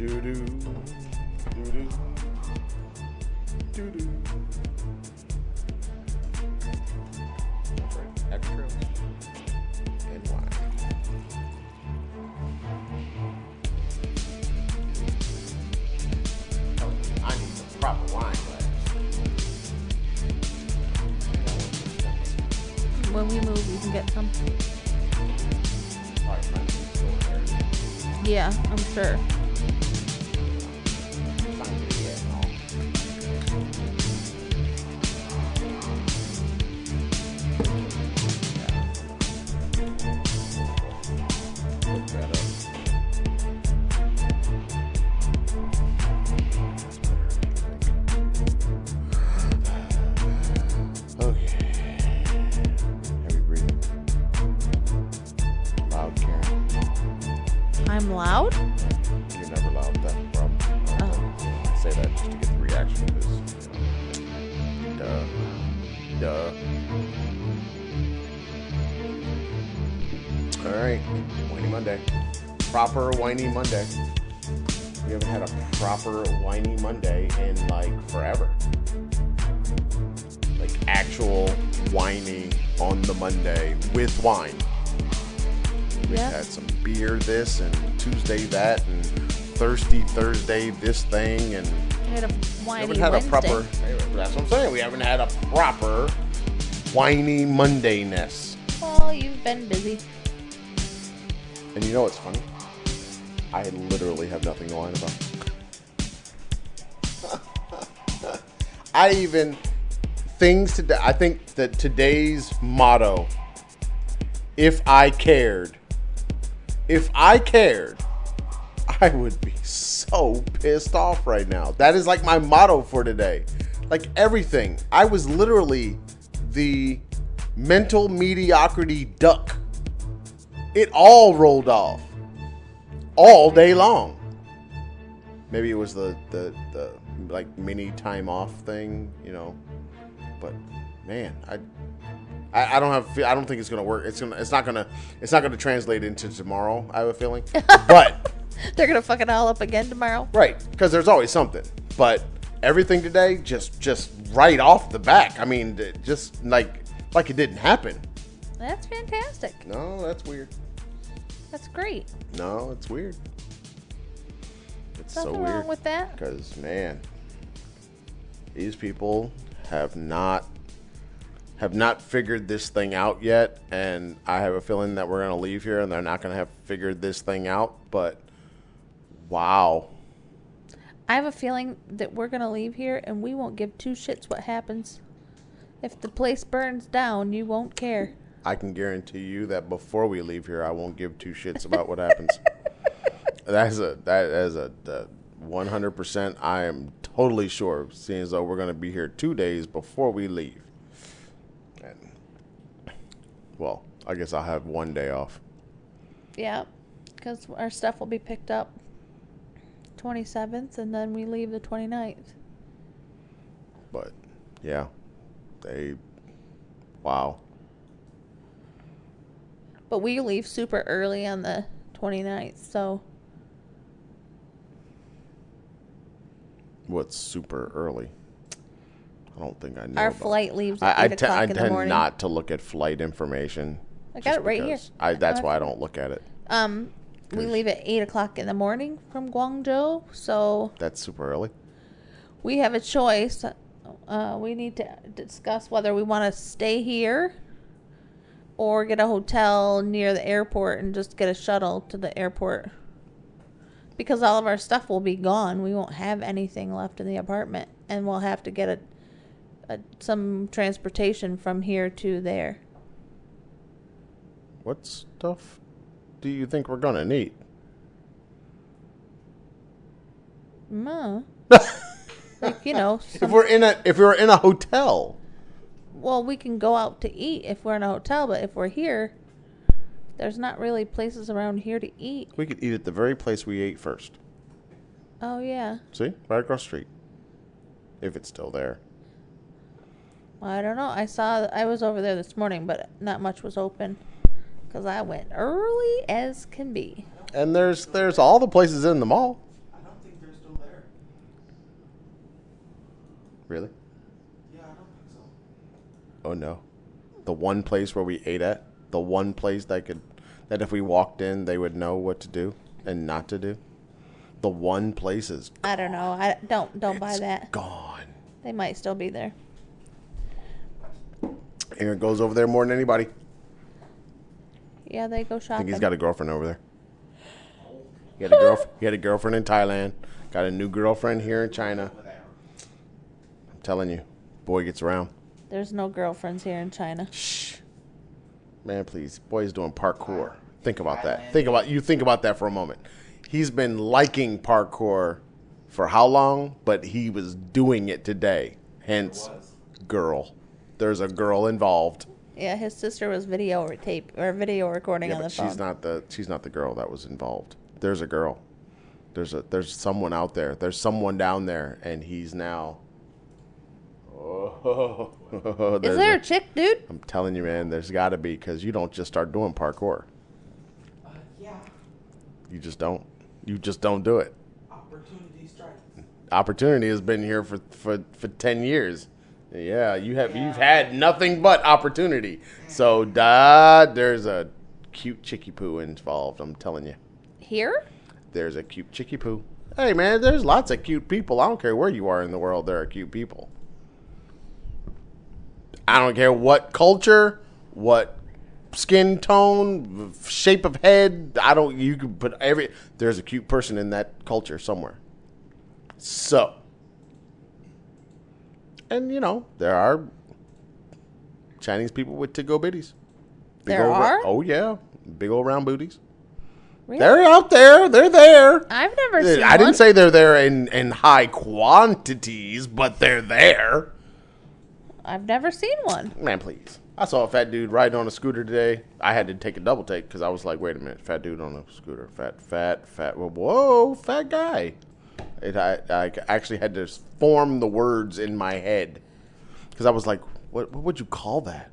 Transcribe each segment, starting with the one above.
Do do do do do do. Extra and wine. Need some proper wine glass. When we move, we can get some. Probably find some store there. Yeah, I'm sure. This thing and had a we haven't had Wednesday. a proper. That's what I'm saying. We haven't had a proper whiny Mondayness. Well, you've been busy. And you know what's funny? I literally have nothing to whine about. I even things today. I think that today's motto, if I cared, if I cared, I would be so pissed off right now. That is like my motto for today. Like everything. I was literally the mental mediocrity duck. It all rolled off. All day long. Maybe it was the the, the like mini time off thing, you know. But man, I I, I don't have. I don't think it's gonna work. It's gonna. It's not gonna. It's not gonna translate into tomorrow. I have a feeling. But They're gonna fuck it all up again tomorrow. right, because there's always something. But everything today, just just right off the back. I mean, just like like it didn't happen. That's fantastic. No, that's weird. That's great. No, it's weird. It's Nothing so wrong weird. with that. Because man, these people have not have not figured this thing out yet, and I have a feeling that we're gonna leave here and they're not gonna have figured this thing out. But wow, I have a feeling that we're gonna leave here and we won't give two shits what happens. If the place burns down, you won't care. I can guarantee you that before we leave here, I won't give two shits about what happens. That's a that is a one hundred percent. I am totally sure, seeing as though we're gonna be here two days before we leave. And well, I guess I'll have one day off. Yeah, because our stuff will be picked up 27th and then we leave the 29th. But yeah, they wow. But we leave super early on the 29th, so What's super early? I don't think I know. our flight leaves at I, I, 8 te- o'clock I in the tend morning. not to look at flight information. I got just it right here. because I, that's why I don't look at it. Um, we leave at 8 o'clock in the morning from Guangzhou, so That's super early. we have a choice. Uh, we need to discuss whether we want to stay here or get a hotel near the airport and just get a shuttle to the airport. Because all of our stuff will be gone. We won't have anything left in the apartment. And we'll have to get a, a some transportation from here to there. What stuff do you think we're gonna need? Ma. like, you know, If we're in a if we're in a hotel, well, we can go out to eat if we're in a hotel, but if we're here, there's not really places around here to eat. we could eat at the very place we ate first. Oh, yeah. See, right across the street. If it's still there. Well, I don't know. I saw, I was over there this morning, but not much was open because I went early as can be. And there's there's all the places in the mall. I don't think they're still there. Really? Yeah, I don't think so. Oh no, the one place where we ate at, the one place that could that if we walked in they would know what to do and not to do. The one place is. Gone. I don't know. I don't don't it's buy that. Gone. They might still be there. Aaron goes over there more than anybody. Yeah, they go shopping. I think he's got a girlfriend over there. He had a girl. He had a girlfriend in Thailand. Got a new girlfriend here in China. I'm telling you, boy gets around. There's no girlfriends here in China. Shh, man, please. Boy's doing parkour. Think about that. Think about you. Think about that for a moment. He's been liking parkour for how long? But he was doing it today. Hence, girl. There's a girl involved. Yeah, his sister was video or tape or video recording Yeah, on the but phone. she's not the she's not the girl that was involved. There's a girl. There's a there's someone out there. There's someone down there, and he's now. Oh, Is there a- a chick, dude? I'm telling you, man. There's got to be because you don't just start doing parkour. Uh, yeah. You just don't. You just don't do it. Opportunity strikes. Opportunity has been here for for for ten years. Yeah, you have you've had nothing but opportunity. So, da, there's a cute chicky poo involved. I'm telling you. Here? There's a cute chicky poo. Hey man, there's lots of cute people. I don't care where you are in the world, there are cute people. I don't care what culture, what skin tone, shape of head. I don't. You can put every. There's a cute person in that culture somewhere. So, and you know there are Chinese people with to go bitties. Big There ra- are? oh yeah, big old round booties. Really? They're out there. They're there. I've never uh, seen I didn't say they're there in, in high quantities, but they're there. I've never seen one. Man, please. I saw a fat dude riding on a scooter today. I had to take a double take because I was like, wait a minute, fat dude on a scooter. Fat, fat, fat. Whoa fat guy. It, I, I actually had to form the words in my head because I was like, what, what would you call that?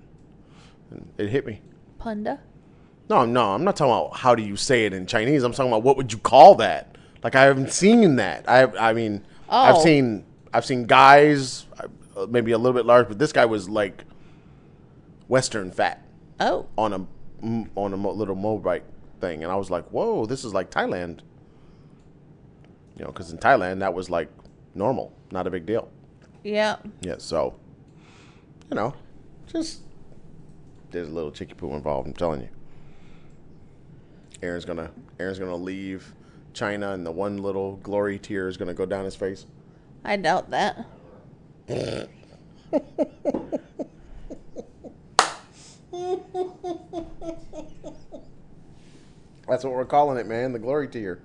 And it hit me. Punda? No, no, I'm not talking about how do you say it in Chinese. I'm talking about what would you call that? Like I haven't seen that. I I mean, I've Oh. seen I've seen guys uh, maybe a little bit large, but this guy was like Western fat Oh. on a on a mo- little motorbike thing, and I was like, whoa, this is like Thailand. You know, because in Thailand that was like normal, not a big deal. Yeah. Yeah, so you know, just there's a little chicky poo involved. I'm telling you. Aaron's gonna Aaron's gonna leave China, and the one little glory tear is gonna go down his face. I doubt that. That's what we're calling it, man. The glory tear.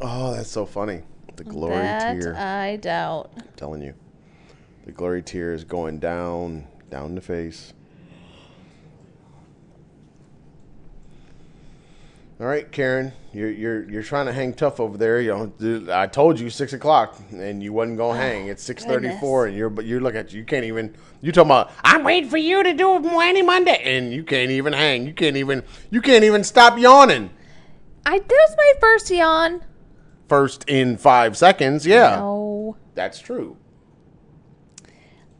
Oh, that's so funny. The glory that tear. I doubt. I'm telling you, the glory tear is going down, down the face. All right, Karen, you're you're you're trying to hang tough over there. You know, I told you six o'clock, and you wasn't gonna ah, hang. It's six thirty four, and you're but you look at you. You can't even. You talking about? I'm waiting for you to do it Monday, Monday, and you can't even hang. You can't even. You can't even stop yawning. I that was my first yawn. First in five seconds, yeah, No. that's true.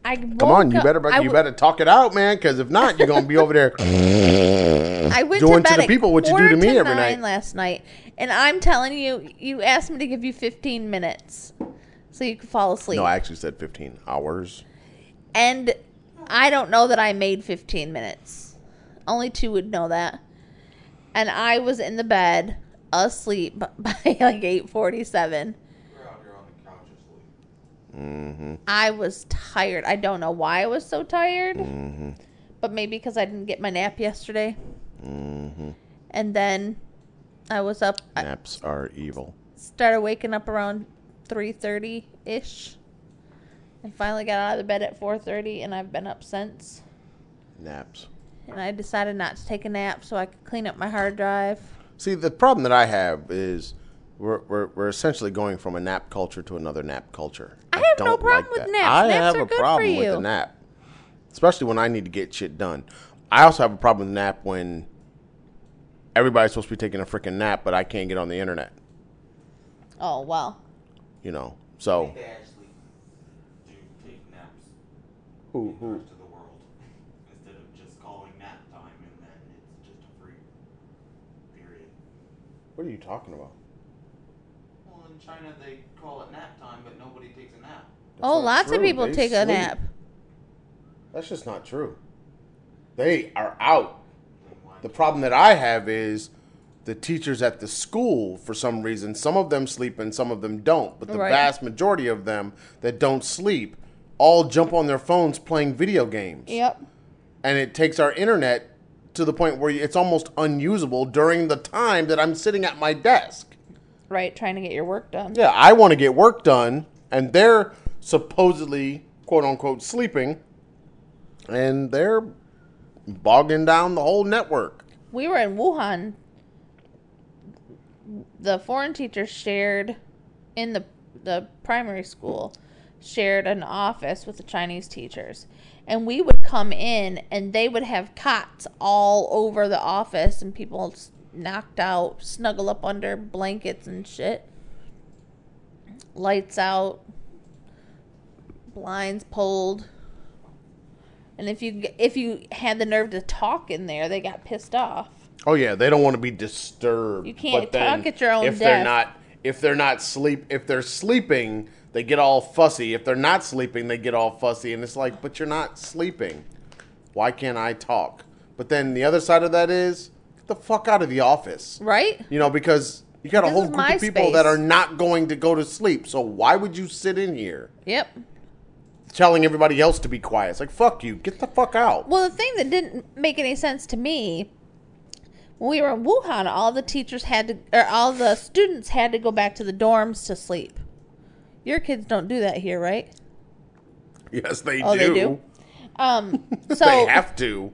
I Come on, you better you better talk it out, man, because if not, you're gonna be over there. I went doing to to bed the at people what you do to me every night. last night, and I'm telling you, you asked me to give you 15 minutes so you could fall asleep. No, I actually said 15 hours. and I don't know that I made 15 minutes. Only two would know that. And I was in the bed asleep by like 8:47. We're out here on the couch asleep. Mm-hmm. I was tired. I don't know why I was so tired, Mm-hmm. but maybe because I didn't get my nap yesterday. Mm-hmm. And then I was up. I Naps are evil. started waking up around 3:30 ish. and finally got out of the bed at 4:30, and I've been up since. Naps. And I decided not to take a nap so I could clean up my hard drive. See, the problem that I have is we're, we're, we're essentially going from a nap culture to another nap culture. I have no problem with naps. I Naps have are a good for problem with you. the nap, especially when I need to get shit done. I also have a problem with nap when everybody's supposed to be taking a freaking nap, but I can't get on the internet. Oh well. You know, so They actually do take Who who? rest of the world instead of just calling nap time and then it's just a free period. What are you talking about? Well, in China they call it nap time, but nobody takes a nap. That's oh, not lots of people They take a nap. That's just not true. They are out. The problem that I have is the teachers at the school, for some reason, some of them sleep and some of them don't. But the Right. vast majority of them that don't sleep all jump on their phones playing video games. Yep. And it takes our internet to the point where it's almost unusable during the time that I'm sitting at my desk. Right, trying to get your work done. Yeah, I want to get work done, and they're supposedly, quote unquote, sleeping, and they're bogging down the whole network. We were in Wuhan. The foreign teachers shared in the the primary school shared an office with the Chinese teachers. And we would come in and they would have cots all over the office and people knocked out, snuggle up under blankets and shit. Lights out, blinds pulled. And if you if you had the nerve to talk in there, they got pissed off. Oh yeah, they don't want to be disturbed. You can't talk at your own If they're not, if they're not sleep, if they're sleeping, they get all fussy. If they're not sleeping, they get all fussy, and it's like, but you're not sleeping. Why can't I talk? But then the other side of that is, get the fuck out of the office. Right? You know, because you got a whole group of people space. that are not going to go to sleep. So why would you sit in here Yep. telling everybody else to be quiet? It's like fuck you, get the fuck out. Well, the thing that didn't make any sense to me when we were in Wuhan, all the teachers had to, or all the students had to go back to the dorms to sleep. Your kids don't do that here, right? Yes, they Oh, do. they do. Um, so, they have to.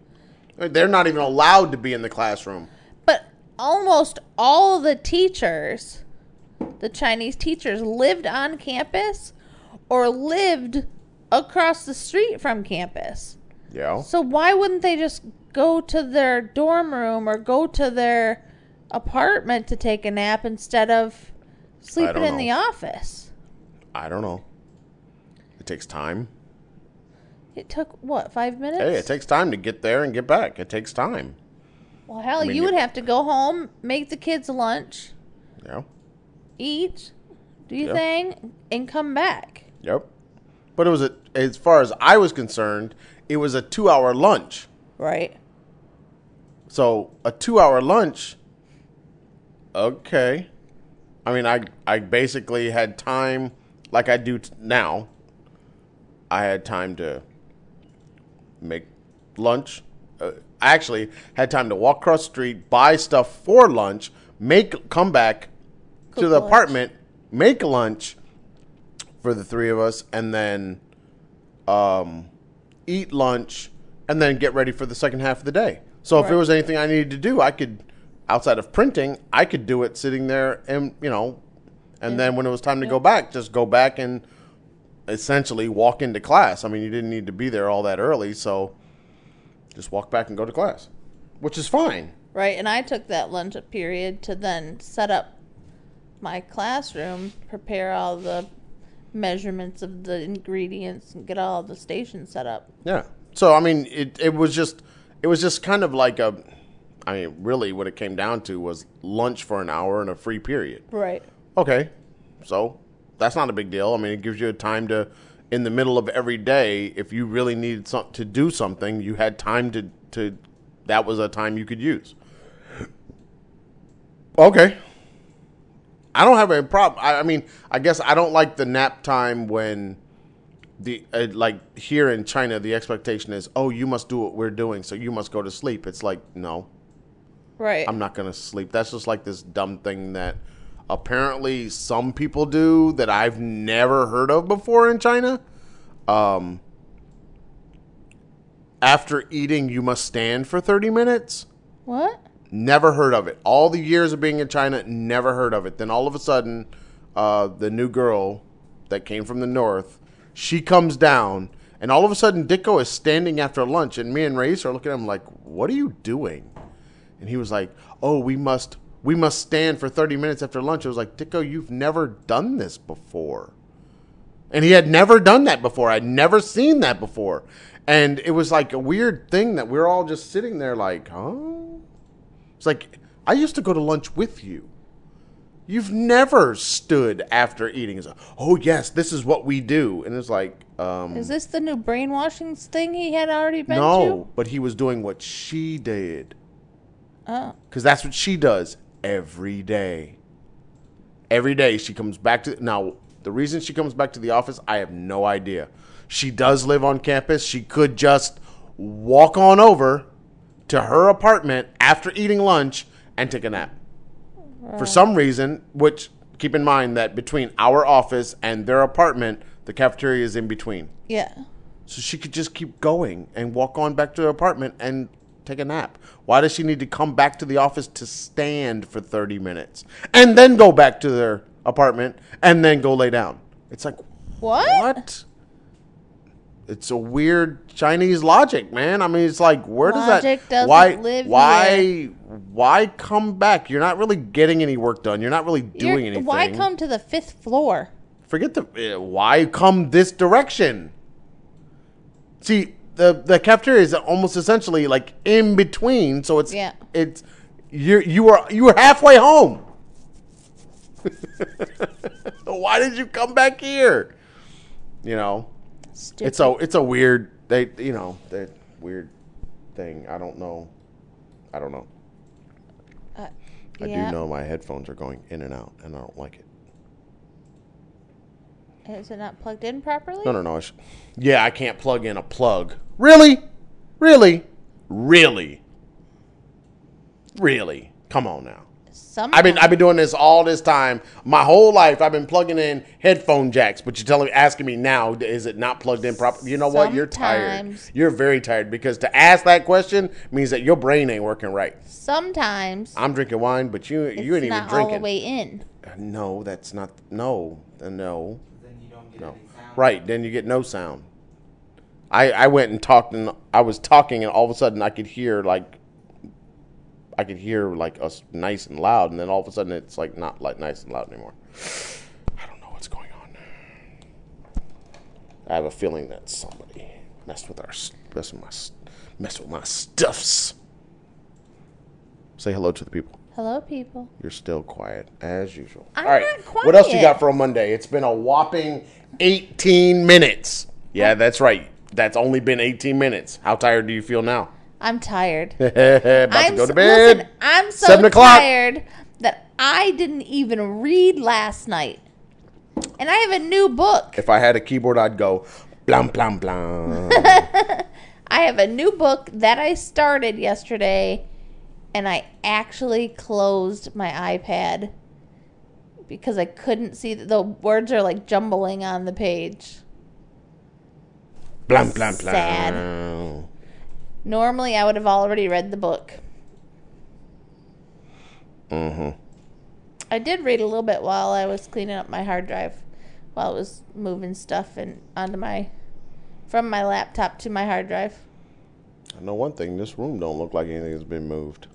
They're not even allowed to be in the classroom. but almost all the teachers, the Chinese teachers, lived on campus or lived across the street from campus. Yeah. So why wouldn't they just go to their dorm room or go to their apartment to take a nap instead of sleeping in know. the office? I don't know. It takes time. It took what five minutes? Hey, it takes time to get there and get back. It takes time. well, hell, mean, you would have to go home, make the kids lunch, Yeah. eat, do your Yeah. thing, and come back. Yep. But it was a, as far as I was concerned, it was a two-hour lunch. Right. So a two-hour lunch. Okay. I mean, I I basically had time, like I do t- now. I had time to make lunch. Uh, I actually had time to walk across the street, buy stuff for lunch, make come back to the lunch. apartment, make lunch for the three of us, and then um, eat lunch, and then get ready for the second half of the day. So if there was anything I needed to do, I could, outside of printing, I could do it sitting there, and you know, and then when it was time to go back, just go back and essentially walk into class. I mean, you didn't need to be there all that early, so just walk back and go to class, which is fine. Right. And I took that lunch period to then set up my classroom, prepare all the measurements of the ingredients, and get all the stations set up. Yeah. So I mean, it it was just it was just kind of like a, I mean, really, what it came down to was lunch for an hour and a free period. Right. Okay, so that's not a big deal. I mean, it gives you a time to, in the middle of every day, if you really needed some, to do something, you had time to to. That was a time you could use. Okay. I don't have a problem. I, I mean, I guess I don't like the nap time when the uh, like here in China the expectation is, oh, you must do what we're doing, so you must go to sleep. It's like no, Right. I'm not gonna sleep. That's just like this dumb thing that apparently some people do that I've never heard of before in China. Um, after eating, you must stand for 30 minutes. what? Never heard of it. All the years of being in China, never heard of it. Then all of a sudden, uh, the new girl that came from the north, she comes down, and all of a sudden, Dicko is standing after lunch, and me and Reyes are looking at him like, "What are you doing?" And he was like, "Oh, we must, we must stand for thirty minutes after lunch." I was like, "Dicko, you've never done this before." And he had never done that before. I'd never seen that before. And it was like a weird thing that we are all just sitting there like, huh? It's like, I used to go to lunch with you. You've never stood after eating. Like, oh, yes, this is what we do. And it's like, um, Is this the new brainwashing thing he had already been no, but he was doing what she did. Oh. Because that's what she does every day. Every day she comes back to. Now, the reason she comes back to the office, I have no idea. She does live on campus. She could just walk on over to her apartment after eating lunch and take a nap. For some reason, which keep in mind that between our office and their apartment, the cafeteria is in between. Yeah. So she could just keep going and walk on back to her apartment and take a nap. Why does she need to come back to the office to stand for 30 minutes and then go back to their apartment and then go lay down? It's like, What? what? It's a weird Chinese logic, man. I mean, it's like, where does Logic that? doesn't why? live why? here. Why come back? You're not really getting any work done. You're not really doing You're- anything. Why come to the fifth floor? Forget the uh, why come this direction. See, the the cafeteria is almost essentially like in between, so it's Yeah. it's you you are you were halfway home. why did you come back here? You know, Stupid. it's a it's a weird they you know that weird thing. I don't know. I don't know. Uh, I do know my headphones are going in and out, and I don't like it. Is it not plugged in properly? No, no, no. Yeah, I can't plug in a plug. Really? Really? Really? Really? Come on now. Some. I've been I've been doing this all this time. My whole life I've been plugging in headphone jacks, but you're telling me asking me now is it not plugged in properly? You know what? You're tired. You're very tired because to ask that question means that your brain ain't working right. Sometimes I'm drinking wine, but you it's you ain't even not all drinking. the way in. No, that's not no. Uh, No. Then you don't get No. any sound. Right, then you get no sound. I I went and talked and I was talking and all of a sudden I could hear like I could hear like us nice and loud and then all of a sudden it's like not like nice and loud anymore. I don't know what's going on. I have a feeling that somebody messed with our messed with my messed with my stuffs. Say hello to the people. Hello, people. You're still quiet as usual. I'm All right. not What else you got for a Monday? It's been a whopping 18 minutes. Yeah, that's right. That's only been 18 minutes. How tired do you feel now? I'm tired. About I'm to go to bed. Listen, I'm so Seven o'clock. tired that I didn't even read last night. And I have a new book. If I had a keyboard, I'd go blam blam blam. I have a new book that I started yesterday and I actually closed my iPad because I couldn't see that the words are like jumbling on the page. Blam blam blam. Sad. Normally I would have already read the book. Mm-hmm. I did read a little bit while I was cleaning up my hard drive, while I was moving stuff and onto my from my laptop to my hard drive. I know one thing. This room don't look like anything has been moved.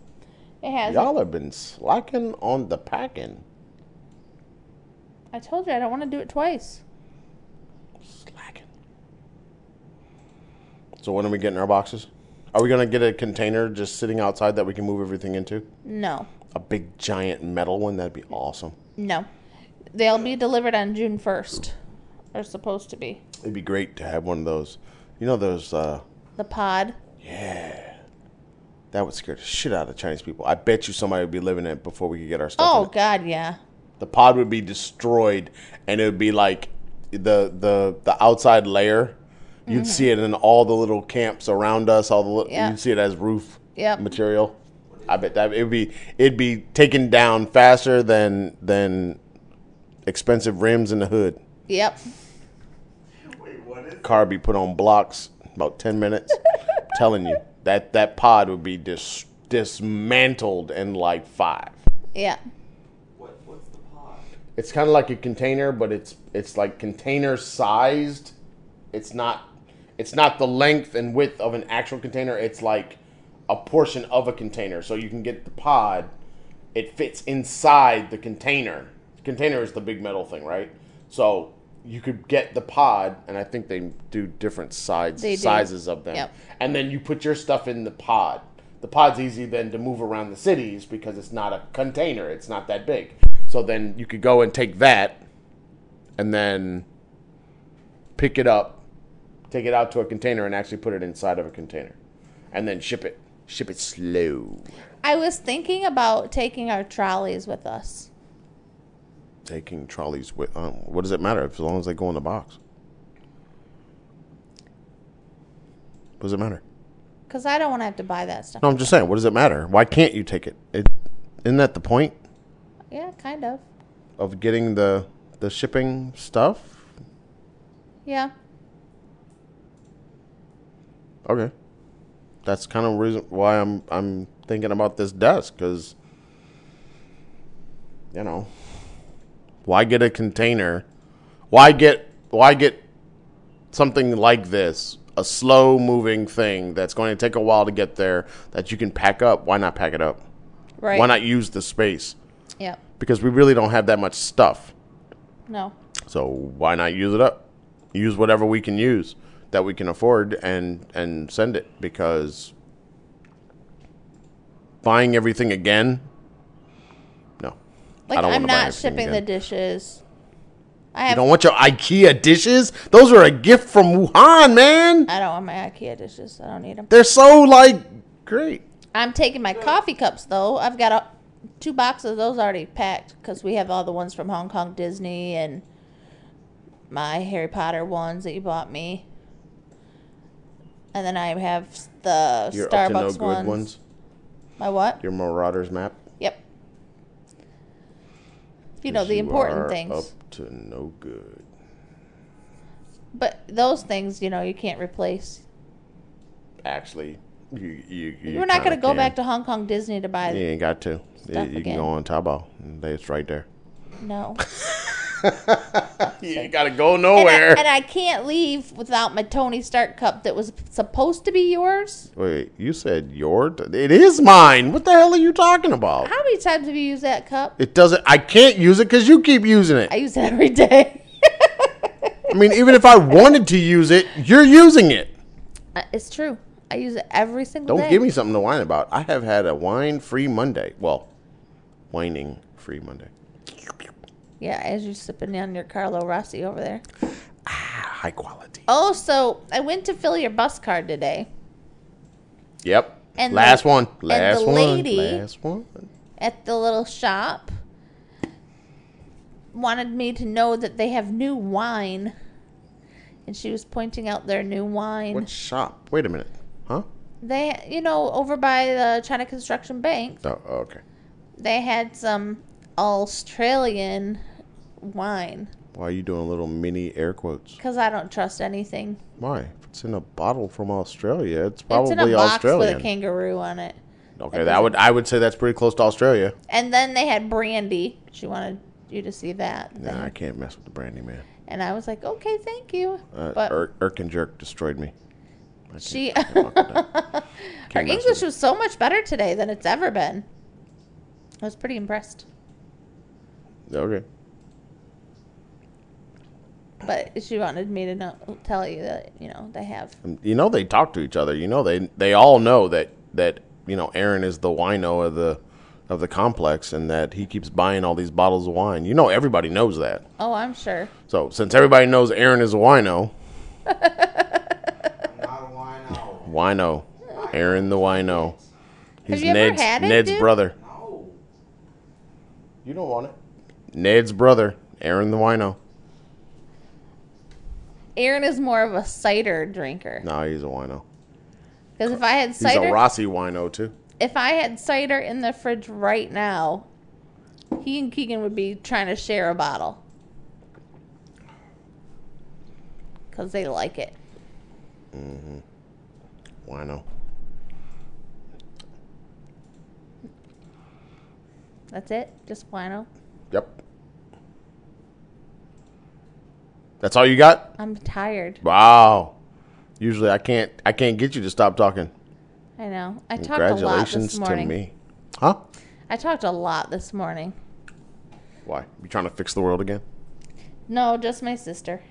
It has. Y'all have been slacking on the packing. I told you I don't want to do it twice. So when are we getting our boxes? Are we gonna get a container just sitting outside that we can move everything into? No, A big giant metal one? That'd be awesome. no, they'll be delivered on June first. They're supposed to be It'd be great to have one of those. You know those uh the pod. Yeah. That would scare the shit out of Chinese people. I bet you somebody would be living in it before we could get our stuff. Oh in it. God, yeah. The pod would be destroyed and it would be like the the the outside layer. You'd see it in all the little camps around us, all the li- Mm-hmm. Yeah. you'd see it as roof Yep. material. I bet that it would be it'd be taken down faster than than expensive rims in the hood. Yep. Wait, what is car be put on blocks about 10 minutes telling you that that pod would be dis- dismantled in like five Yeah. what? What's the pod? it's kind of like a container but it's it's like container sized it's not it's not the length and width of an actual container it's like a portion of a container so you can get the pod it fits inside the container container is the big metal thing right so you could get the pod, and I think they do different sides do. sizes of them. Yep. And then you put your stuff in the pod. The pod's easy then to move around the cities because it's not a container. It's not that big. So then you could go and take that, and then pick it up, take it out to a container, and actually put it inside of a container, and then ship it. Ship it slow. I was thinking about taking our trolleys with us. Taking trolleys with. Um, what does it matter as long as they go in the box? What does it matter? Because I don't want to have to buy that stuff. No, I'm just saying. What does it matter? Why can't you take it? it isn't that the point Yeah, kind of. of getting the the shipping stuff? Yeah. Okay, that's kind of reason why I'm I'm thinking about this desk because you know why get a container? Why get why get something like this? A slow moving thing that's going to take a while to get there that you can pack up. Why not pack it up? Right. Why not use the space? Yep. Because we really don't have that much stuff. No. So why not use it up? Use whatever we can use that we can afford and and send it because buying everything again no. Like I don't I'm not shipping the dishes. I You don't want your IKEA dishes? Those are a gift from Wuhan, man. I don't want my IKEA dishes. I don't need them. They're so like great. I'm taking my coffee cups though. I've got a, two boxes of those already packed because we have all the ones from Hong Kong Disney and my Harry Potter ones that you bought me. And then I have the Your Starbucks up to no good ones. ones. My what? Your Marauders map. Yep. You know the important are things. Up to no good. But those things, you know, you can't replace. Actually, you you, you We're not going to kinda go can. back to Hong Kong Disney to buy. You ain't got to. You, you can go on Taobao. and It's right there. No. You ain't got to go And nowhere. I, and I can't leave without my Tony Stark cup that was supposed to be yours. Wait, you said your? It is mine. What the hell are you talking about? How many times have you used that cup? It doesn't. I can't use it because you keep using it. I use it every day. I mean, even if I wanted to use it, you're using it. Uh, it's true. I use it every single day. Don't day. give me something to whine about. I have had a wine-free Monday. Well, whining-free Monday. Yeah, as you're sipping down your Carlo Rossi over there. Ah, high quality. Oh, so I went to fill your bus card today Yep. And Last the- one. and Last the one. lady- Last one. at the little shop. Wanted me to know that they have new wine. And she was pointing out their new wine. What shop? Wait a minute. Huh? They, you know, over by the China Construction Bank, Oh, okay. they had some Australian wine. Why are you doing little mini air quotes? Because I don't trust anything. Why? If it's in a bottle from Australia, it's probably it's in a box Australian. with a kangaroo on it. okay, that would I would say that's pretty close to Australia. And then they had brandy. She wanted you to see that. Nah, I can't mess with the brandy man. And I was like, okay, thank you. Uh, but Ir- Irk and Jerk destroyed me. I she, I can't fuck with that. her English was so much better today than it's ever been. I was pretty impressed. Okay. But she wanted me to know, tell you that you know they have. You know they talk to each other. You know they they all know that that you know Aaron is the wino of the of the complex and that he keeps buying all these bottles of wine. You know everybody knows that. Oh, I'm sure. So since everybody knows Aaron is a wino, I'm not a wino. wino, Aaron the wino. He's you ever Ned's had it, Ned's dude? brother. No. You don't want it. Ned's brother, Aaron the wino. Aaron is more of a cider drinker. No, he's a wino. Because if I had cider, He's a Rossi wino too. if I had cider in the fridge right now, he and Keegan would be trying to share a bottle. Because they like it. Mm-hmm. Wino. That's it? Just wino? Yep. That's all you got? I'm tired. Wow. Usually I can't I can't get you to stop talking. I know. I talked a lot Congratulations this to me. Huh? I talked a lot this morning. Why? You trying to fix the world again? No, just my sister.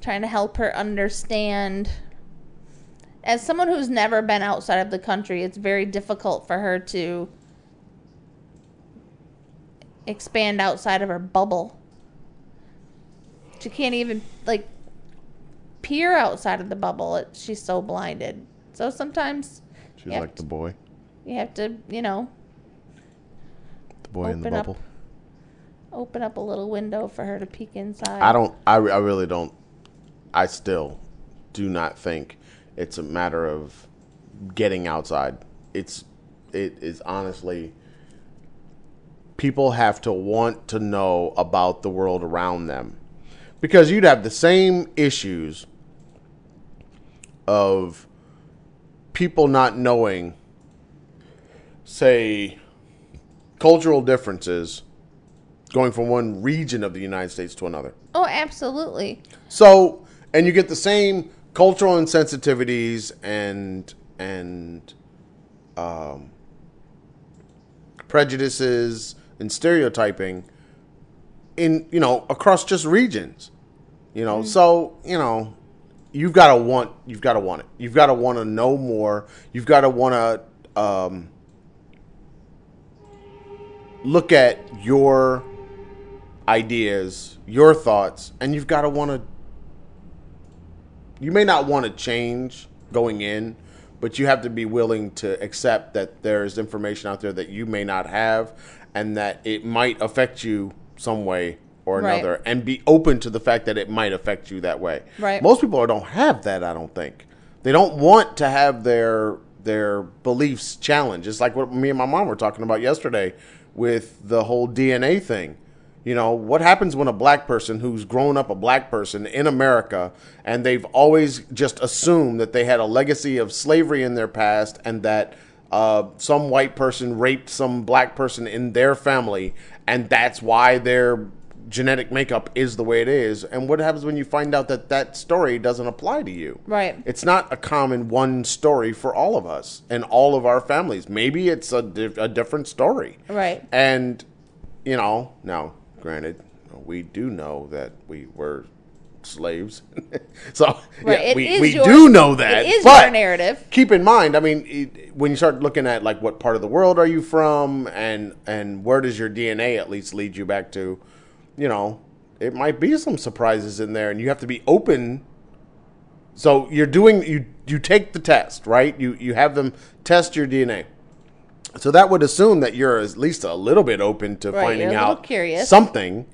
Trying to help her understand. As someone who's never been outside of the country, it's very difficult for her to expand outside of her bubble. She can't even, like, peer outside of the bubble. It, she's so blinded. So sometimes She's like the boy, you have to, you know, the boy in the Open up. bubble. open up a little window for her to peek inside. I don't. I, I really don't. I still do not think it's a matter of getting outside. It's it is honestly people have to want to know about the world around them because you'd have the same issues of people not knowing say cultural differences going from one region of the United States to another. Oh, absolutely. So, and you get the same cultural insensitivities and and um, prejudices and stereotyping in you know across just regions. You know, so you know you've got to want you've got to want it. You've got to want to know more. You've got to want to um, look at your ideas, your thoughts, and you've got to want to. You may not want to change going in, but you have to be willing to accept that there's information out there that you may not have, and that it might affect you some way or Right. another, and be open to the fact that it might affect you that way. Right. Most people don't have that. I don't think they don't want to have their their beliefs challenged. It's like what me and my mom were talking about yesterday with the whole DNA thing. You know, what happens when a black person who's grown up a black person in America and they've always just assumed that they had a legacy of slavery in their past and that uh, some white person raped some black person in their family and that's why their genetic makeup is the way it is. And what happens when you find out that that story doesn't apply to you? Right. It's not a common one story for all of us and all of our families. Maybe it's a, di- a different story. Right. And, you know, now, granted, we do know that we were slaves. so, Right. yeah, we, we your- do know that. It is but your narrative. Keep in mind, I mean, it, when you start looking at like what part of the world are you from and and where does your DNA at least lead you back to, you know, it might be some surprises in there and you have to be open so you're doing you you take the test, right? You you have them test your DNA. So that would assume that you're at least a little bit open to Right, finding you're a little out something.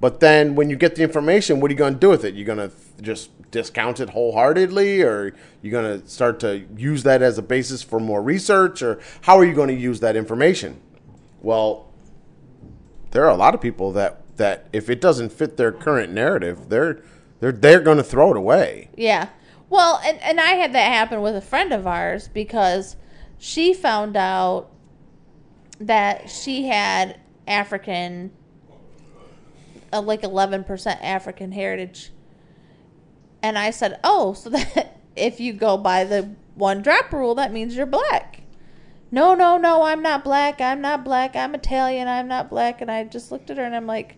But then when you get the information, what are you going to do with it? You're going to just discount it wholeheartedly or you're going to start to use that as a basis for more research or how are you going to use that information? Well, there are a lot of people that that if it doesn't fit their current narrative, they're they're they're going to throw it away. Yeah. Well, and, and I had that happen with a friend of ours because she found out that she had African, uh, like 11% African heritage. And I said, oh, so that if you go by the one drop rule, that means you're black. No, no, no, I'm not black. I'm not black. I'm Italian. I'm not black. And I just looked at her and I'm like,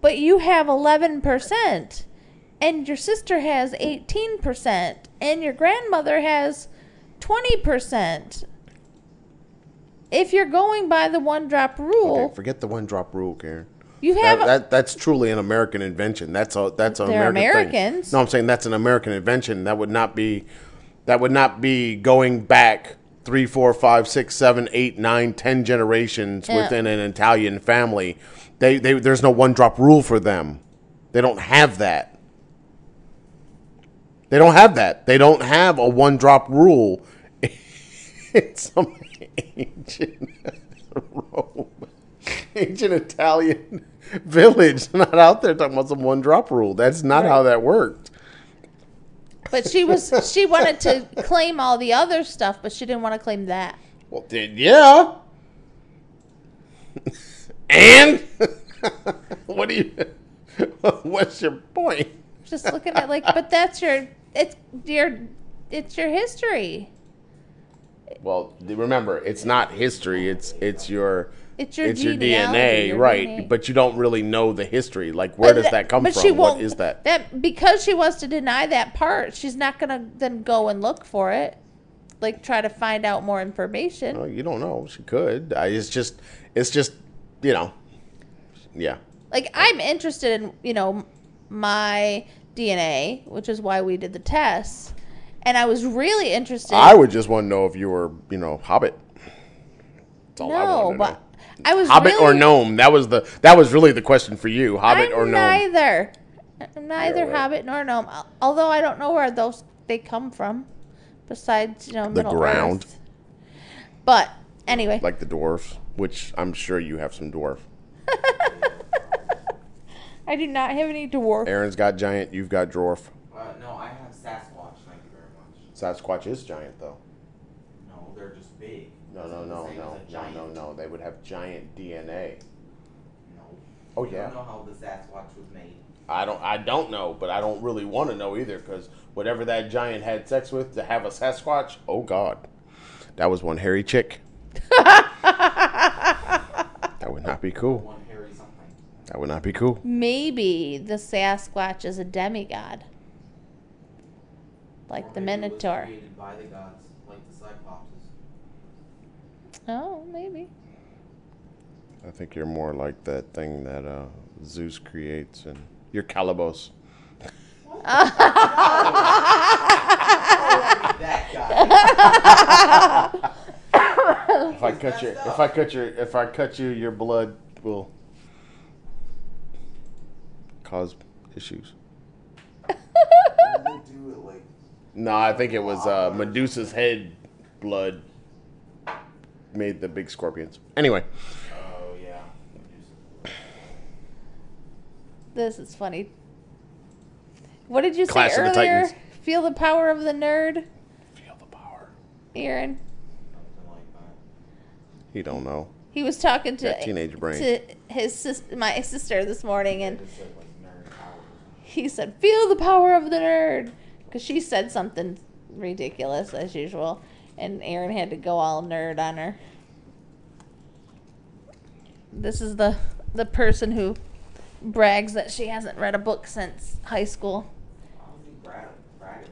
but you have 11% and your sister has 18% and your grandmother has 20%. If you're going by the one drop rule, Okay, forget the one drop rule, Karen. you have that that's truly an American invention. That's a that's an American Americans. thing. No, I'm saying that's an American invention. That would not be that would not be going back three, four, five, six, seven, eight, nine, ten generations Yeah. within an Italian family. They, they there's no one drop rule for them. They don't have that. They don't have that. They don't have a one drop rule. it's some ancient Rome, ancient Italian village. Not out there talking about some one drop rule. That's not how that worked. But she was she wanted to claim all the other stuff, but she didn't want to claim that. Well, then, yeah. and what do you? What's your point? Just looking at like, but that's your it's your it's your history. Well, remember, it's not history. It's it's your It's your it's your DNA, your right? DNA. But you don't really know the history. Like, where But does that come but from? She won't, is that? That because she wants to deny that part, she's not gonna then go and look for it, like try to find out more information. Well, you don't know. She could. I, it's just, it's just, you know, yeah. Like I'm interested in you know my DNA, which is why we did the tests, and I was really interested. I would just want to know if you were, you know, Hobbit. That's all no, but know. I was Hobbit or gnome? That was the that was really the question for you. Hobbit I'm or gnome? Neither. Neither right. Hobbit nor gnome. Although I don't know where those they come from, besides you know Middle ground. Earth. But anyway, Like the dwarfs, which I'm sure you have some dwarf. I do not have any dwarf. Aaron's got giant. You've got dwarf. Uh, no, I have Sasquatch. Thank you very much. Sasquatch is giant though. No, they're just big. No, It's no, no, no, no, no, no. They would have giant DNA. No. Oh You yeah. don't know how the Sasquatch was made. I don't. I don't know, but I don't really want to know either, because whatever that giant had sex with to have a Sasquatch, oh god, that was one hairy chick. that would not be cool. One hairy something. That would not be cool. Maybe the Sasquatch is a demigod, like Or the maybe it was Minotaur. created by the gods, like the Cyclopses. Oh, maybe. I think you're more like that thing that uh, Zeus creates, and you're Calibos. If I cut your, if I cut your, if I cut you, your blood will cause issues. Didn't they do it like No, I think it was uh, Medusa's head blood made the big scorpions. Anyway, Oh yeah. This is funny. What did you Clash say of the earlier? Feel the power of the nerd, feel the power. Aaron. Like. He don't know. He was talking to That teenage brain. to his sis, my sister this morning, and It just said like nerd powers. he said, "Feel the power of the nerd," because she said something ridiculous as usual, and Aaron had to go all nerd on her. This is the the person who brags that she hasn't read a book since high school. I don't think brag, brag.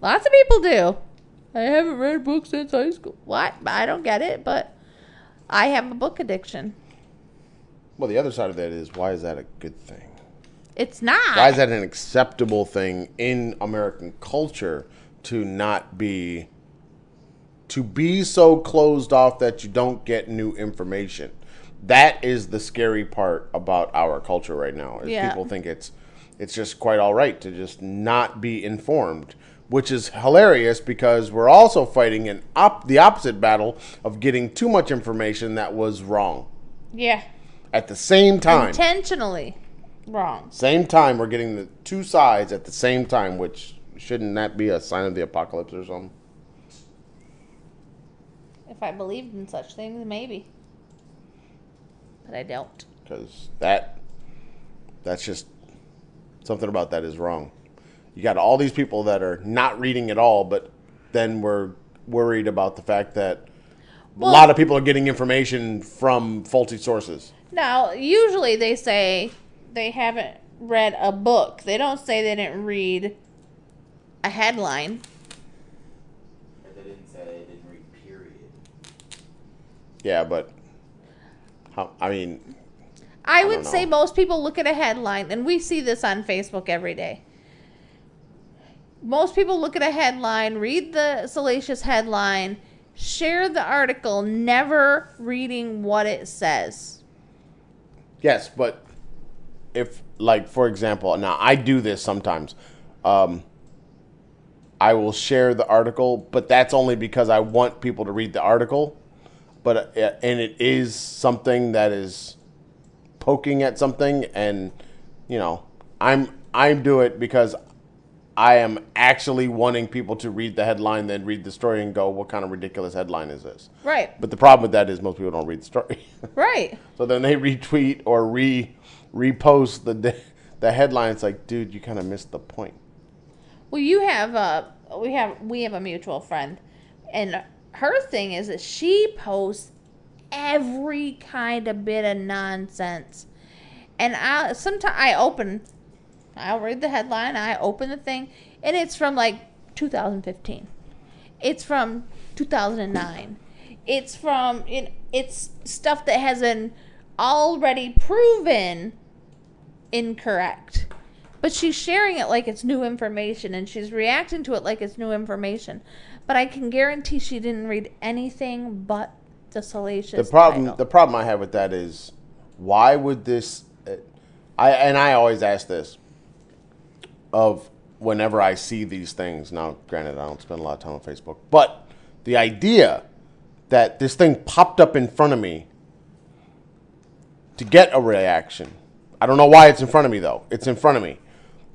Lots of people do. I haven't read a book since high school. What? I don't get it, but I have a book addiction. Well, the other side of that is why is that a good thing? It's not. Why is that an acceptable thing in American culture to not be to be so closed off that you don't get new information? That is the scary part about our culture right now. Is Yeah. people think it's it's just quite all right to just not be informed, which is hilarious because we're also fighting an op- the opposite battle of getting too much information that was wrong. Yeah. At the same time, Intentionally wrong. same time, we're getting the two sides at the same time, which shouldn't that be a sign of the apocalypse or something? If I believed in such things, maybe. But I don't. Because that, that's just something about that is wrong. You got all these people that are not reading at all, but then we're worried about the fact that Well- a lot of people are getting information from faulty sources. Now, usually they say they haven't read a book. They don't say they didn't read a headline. But they didn't say they didn't read period. Yeah, but how, I mean, I don't would say most people look at a headline, and we see this on Facebook every day. Most people look at a headline, read the salacious headline, share the article, never reading what it says. Yes, but if, like, for example, now I do this sometimes. Um, I will share the article, but that's only because I want people to read the article. But uh, and it is something that is poking at something, and you know, I'm I'm do it because I am actually wanting people to read the headline, then read the story, and go, "What kind of ridiculous headline is this?" Right. But the problem with that is most people don't read the story. Right. So then they retweet or re repost the the headline. It's like, dude, you kind of missed the point. Well, you have a we have we have a mutual friend, and her thing is that she posts every kind of bit of nonsense. And I sometimes I open, I'll read the headline. I open the thing, and it's from like 2015. It's from 2009. It's from it, it's stuff that has been already proven incorrect. But she's sharing it like it's new information and she's reacting to it like it's new information. But I can guarantee she didn't read anything but the salacious The problem, title. the problem I have with that is, why would this? Uh, I and I always ask this of whenever I see these things. Now, granted, I don't spend a lot of time on Facebook, but the idea that this thing popped up in front of me to get a reaction. I don't know why it's in front of me though. It's in front of me,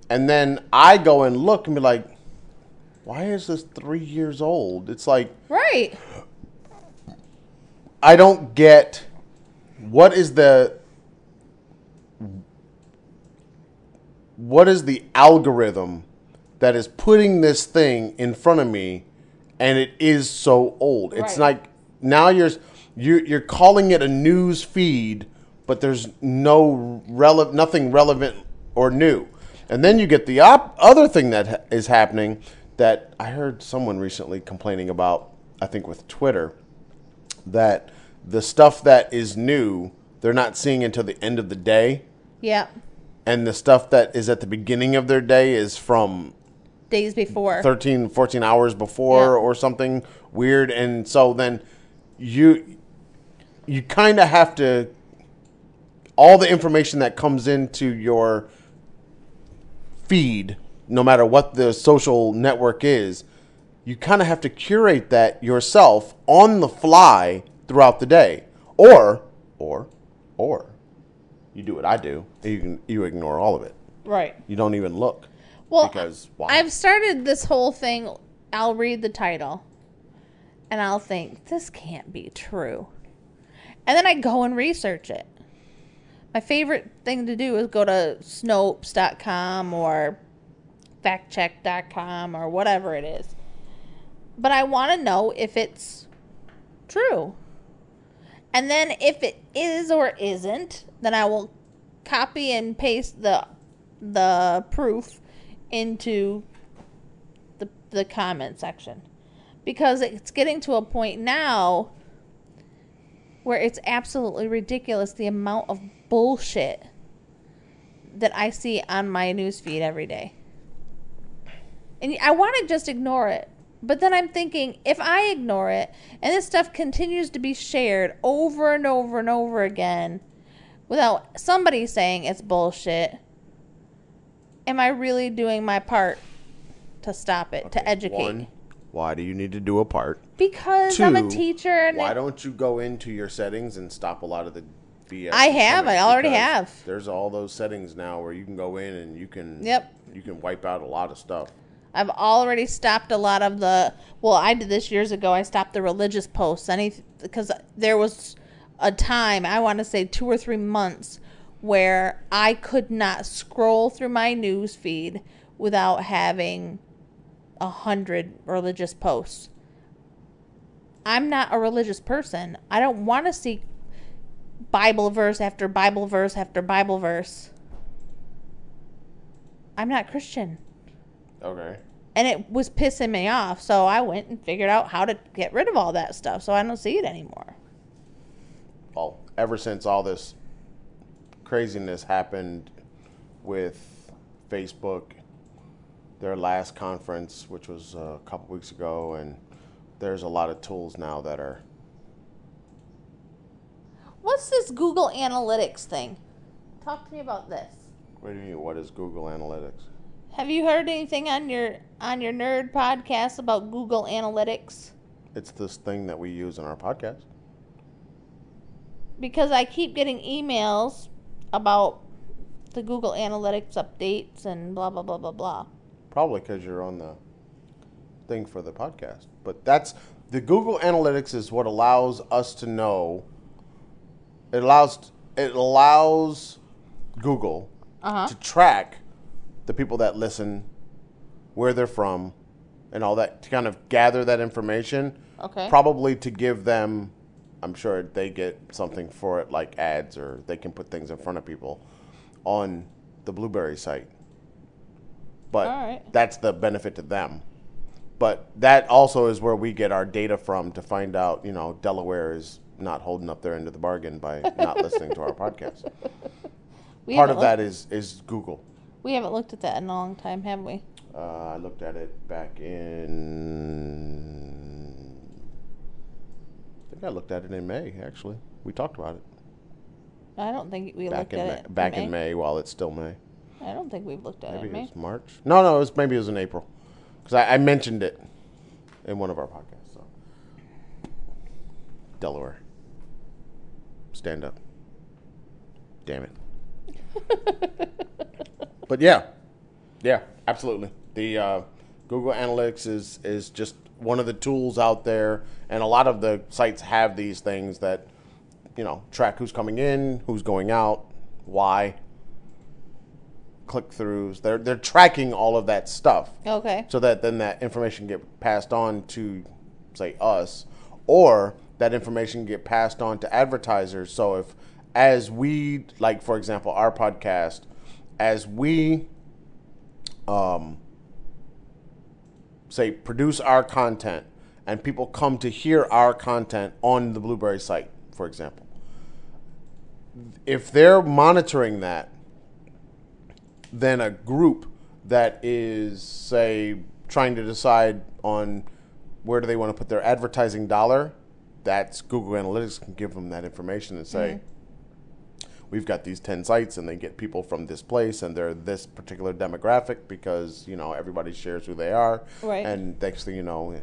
and then I go and look and be like, "Why is this three years old?" It's like right. I don't get what is the what is the algorithm that is putting this thing in front of me and it is so old. It's like now you're you're you're calling it a news feed but there's no rele- nothing relevant or new. And then you get the op- other thing that ha- is happening that I heard someone recently complaining about I think with Twitter that the stuff that is new they're not seeing until the end of the day Yeah. and the stuff that is at the beginning of their day is from Days before. 13 14 hours before Yeah. or something weird and so then you you kind of have to all the information that comes into your feed no matter what the social network is you kind of have to curate that yourself on the fly throughout the day or or or you do what I do you can you ignore all of it Right. you don't even look Well, because why I've started this whole thing. I'll read the title and I'll think, this can't be true. And then I go and research it. My favorite thing to do is go to Snopes.com or factcheck.com or whatever it is. But I want to know if it's true. And then if it is or isn't, then I will copy and paste the the proof into the the comment section because it's getting to a point now where it's absolutely ridiculous the amount of bullshit that I see on my newsfeed every day. And I want to just ignore it. But then I'm thinking if I ignore it and this stuff continues to be shared over and over and over again without somebody saying it's bullshit, am I really doing my part to stop it, to educate? One, why do you need to do a part? Because Two, I'm a teacher and why don't you go into your settings and stop a lot of the BS? I have. I already have. There's all those settings now where you can go in and you can. Yep. You can wipe out a lot of stuff. I've already stopped a lot of the. Well, I did this years ago. I stopped the religious posts. Any because there was a time I want to say two or three months where I could not scroll through my news feed without having a hundred religious posts. I'm not a religious person. I don't want to see Bible verse after Bible verse after Bible verse. I'm not Christian Okay. and it was pissing me off. So I went and figured out how to get rid of all that stuff, so I don't see it anymore. Well, ever since all this craziness happened with Facebook, their last conference, which was a couple weeks ago, and there's a lot of tools now that are. What's this Google Analytics thing? Talk to me about this. What do you mean? What is Google Analytics? Have you heard anything on your on your nerd podcast about Google Analytics? It's this thing that we use in our podcast. Because I keep getting emails about the Google Analytics updates and blah blah blah blah blah. Probably because you're on the thing for the podcast. But that's the Google Analytics is what allows us to know. It allows it allows Google Uh-huh. to track the people that listen, where they're from, and all that to kind of gather that information. Okay. Probably to give them I'm sure they get something for it, like ads, or they can put things in front of people on the Blubrry site. But All right. that's the benefit to them. But that also is where we get our data from to find out, you know, Delaware is not holding up their end of the bargain by not listening to our podcast. We Part of that is is Google. We haven't looked at that in a long time, have we? Uh, I looked at it back in. I think I looked at it in May. Actually, we talked about it I don't think we back looked at May, it. back in May Back in May while it's still May. I don't think we've looked at Maybe it in it May. was March. No, no, it was maybe it was in April because I, I mentioned it in one of our podcasts. So Delaware, stand up. Damn it. But yeah, yeah, absolutely. The uh, Google Analytics is is just one of the tools out there, and a lot of the sites have these things that you know track who's coming in, who's going out, why, click throughs. They're they're tracking all of that stuff okay. so that then that information get passed on to say us or that information get passed on to advertisers so if as we like for example our podcast as we um say produce our content and people come to hear our content on the Blubrry site for example if they're monitoring that then a group that is say trying to decide on where do they want to put their advertising dollar that's google analytics can give them that information and say we've got these 10 sites and they get people from this place and they're this particular demographic because you know everybody shares who they are Right. and next thing you know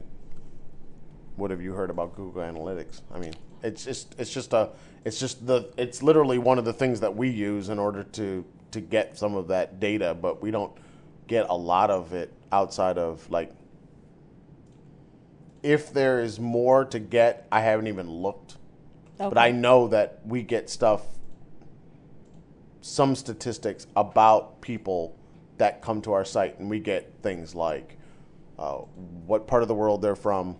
what have you heard about google analytics i mean it's just it's just a it's just the it's literally one of the things that we use in order to to get some of that data but we don't get a lot of it outside of like if there is more to get i haven't even looked okay. but I know that we get stuff, some statistics about people that come to our site, and we get things like uh, what part of the world they're from,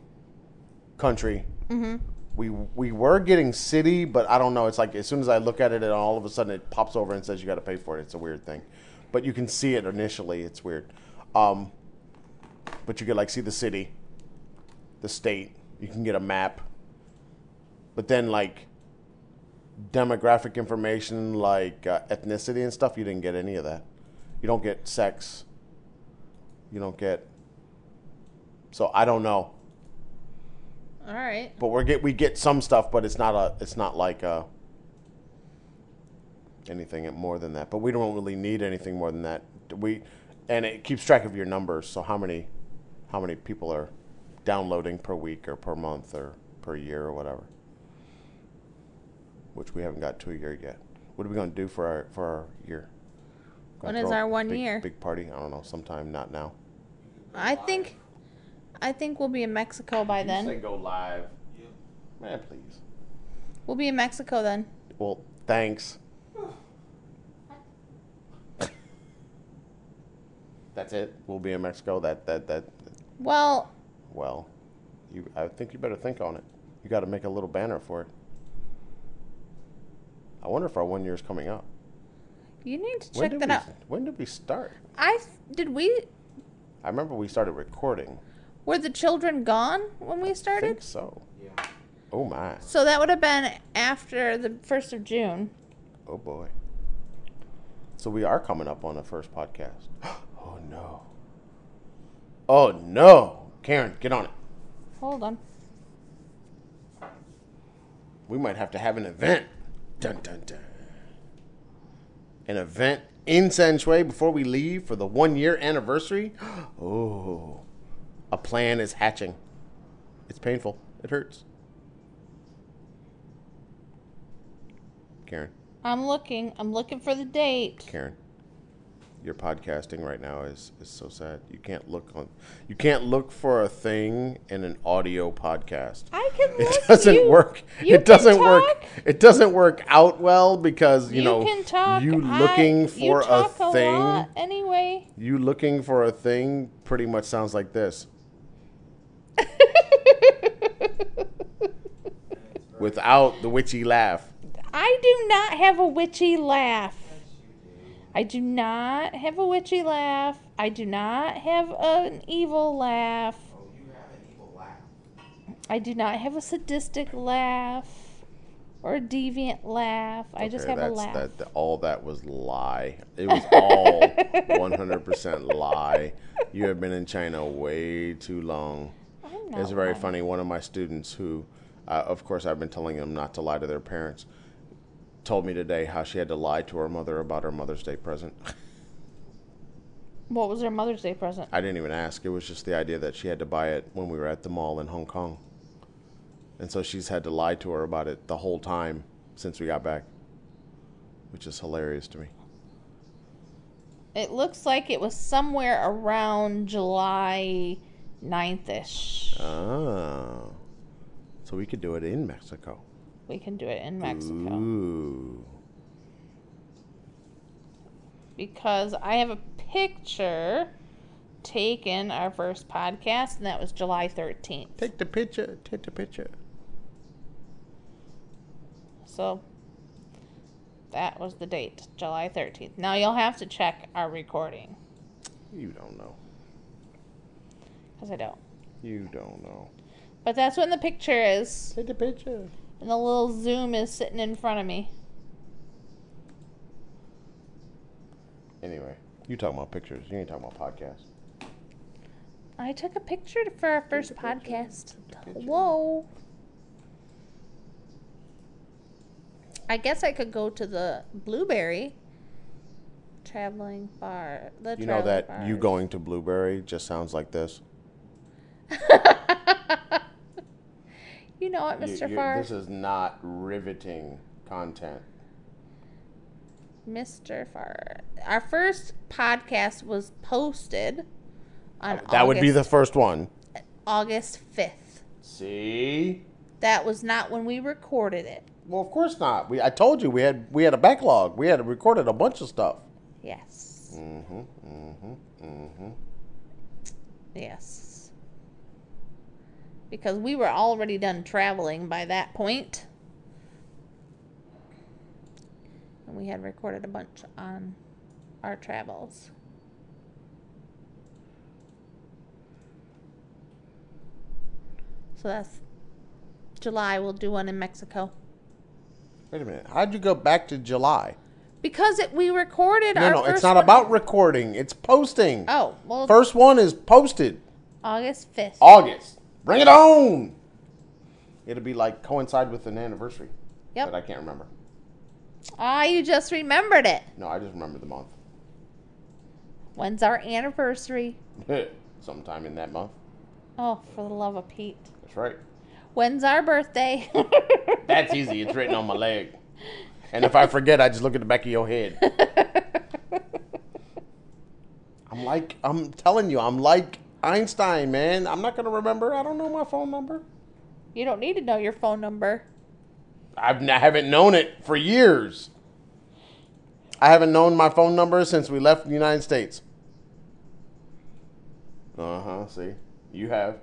country. Mm-hmm. We we were getting city, but I don't know. It's like as soon as I look at it, and all of a sudden it pops over and says you got to pay for it. It's a weird thing, but you can see it initially. It's weird. Um, but you can like see the city, the state. You can get a map but then like demographic information like uh, ethnicity and stuff you didn't get any of that. You don't get sex. You don't get so i don't know. All right. but we get we get some stuff but it's not a it's not like uh anything more than that. But we don't really need anything more than that. We and it keeps track of your numbers. So how many how many people are downloading per week or per month or per year or whatever which we haven't got to a year yet what are we going to do for our for our year When Gonna is throw a our one big- year? big party i don't know sometime not now I think, I think we'll be in Mexico by You say then. go live Yep. man please We'll be in Mexico then. well thanks That's it. We'll be in Mexico. That that that. Well, Well, you. I think you better think on it. You got to make a little banner for it. I wonder if our one year is coming up. you need to check that we, out. When did we start? I did we I remember we started recording. were the children gone when we started? I think so. Yeah. Oh my. So that would have been after the first of June. Oh boy. So we are coming up on the first podcast. Oh no. Oh no. Karen, get on it. Hold on. We might have to have an event. Dun dun dun. An event in San Shui before we leave for the one year anniversary. Oh, a plan is hatching. It's painful. It hurts. Karen, I'm looking. I'm looking for the date. Karen, your podcasting right now is is so sad. You can't look on. You can't look for a thing in an audio podcast. I can It listen. doesn't you, work. you It doesn't can work. talk. It doesn't work out well because you, You, know can talk. you I- looking you for a talk thing. lot anyway. You looking for a thing pretty much sounds like this without the witchy laugh. I do not have a witchy laugh. I do not have a witchy laugh. I do not have an evil laugh. Oh, you have an evil laugh. I do not have a sadistic laugh or a deviant laugh. I just Okay, have a laugh. That, that- all that was lie. It was all 100% lie. You have been in China way too long. I'm not It's very lying. funny. One of my students, who, uh, of course, I've been telling them not to lie to their parents, told me today how she had to lie to her mother about her Mother's Day present. What was her Mother's Day present? I didn't even ask. It was just the idea that she had to buy it when we were at the mall in Hong Kong. And so she's had to lie to her about it the whole time since we got back, which is hilarious to me. It looks like it was somewhere around July 9th ish. Oh. Ah. So we could do it in Mexico. We can do it in Mexico. Ooh. because I have a picture taken our first podcast, and that was July 13th. Take the picture. Take the picture. So that was the date, July 13th. Now you'll have to check our recording You don't know. because I don't. You don't know. But that's when the picture is, Take the picture. And the little zoom is sitting in front of me. Anyway, you talking about pictures. You ain't talking about podcasts. I took a picture for our first podcast. Take a picture. Whoa. I guess I could go to the Blubrry traveling bar. The You know traveling that you going to Blubrry just sounds like this. you know what, You- Mr. you- Farr? This is not riveting content. Mr. Farr. Our first podcast was posted on That would be the first one. August 5th. See? That was not when we recorded it. Well, of course not. We I told you we had we had a backlog. We had recorded a bunch of stuff. Yes. Mm-hmm. Mm-hmm. Mm-hmm. Yes. Because we were already done traveling by that point. And we had recorded a bunch on our travels. So that's July. We'll do one in Mexico. Wait a minute. How'd you go back to July? Because it, we recorded No, our no, it's not one- about recording. It's posting. Oh, well, First one is posted. August 5th. August. Bring it on. It'll be like coincide with an anniversary. Yep. But I can't remember. Ah, you just remembered it. No, I just remember the month. When's our anniversary? Sometime in that month. Oh, for the love of Pete. That's right. When's our birthday? That's easy. It's written on my leg. And if I forget, I just look at the back of your head. I'm like, I'm telling you, I'm like Einstein, man. I'm not going to remember. I don't know my phone number. you don't need to know your phone number. I've, I haven't known it for years. I haven't known my phone number since we left the United States. Uh huh. See, you have.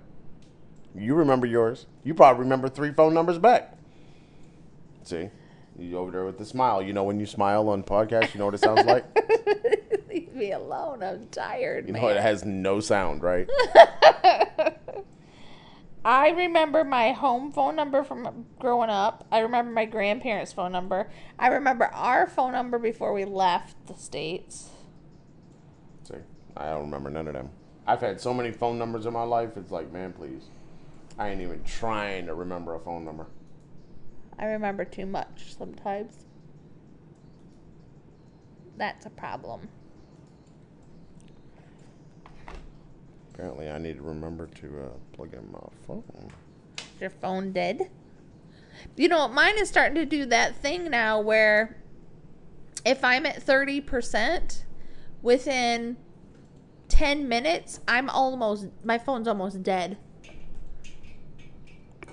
You remember yours. You probably remember three phone numbers back. See, you over there with the smile. You know when you smile on podcast, you know what it sounds like. Leave me alone. I'm tired, You know man. it has no sound, right? I remember my home phone number from growing up. I remember my grandparents' phone number. I remember our phone number before we left the states. See, I don't remember none of them. I've had so many phone numbers in my life. It's like, man, please. I ain't even trying to remember a phone number. I remember too much sometimes. That's a problem. Apparently, I need to remember to uh, plug in my phone. Is your phone dead? You know, mine is starting to do that thing now where if I'm at 30%, within 10 minutes, I'm almost, my phone's almost dead.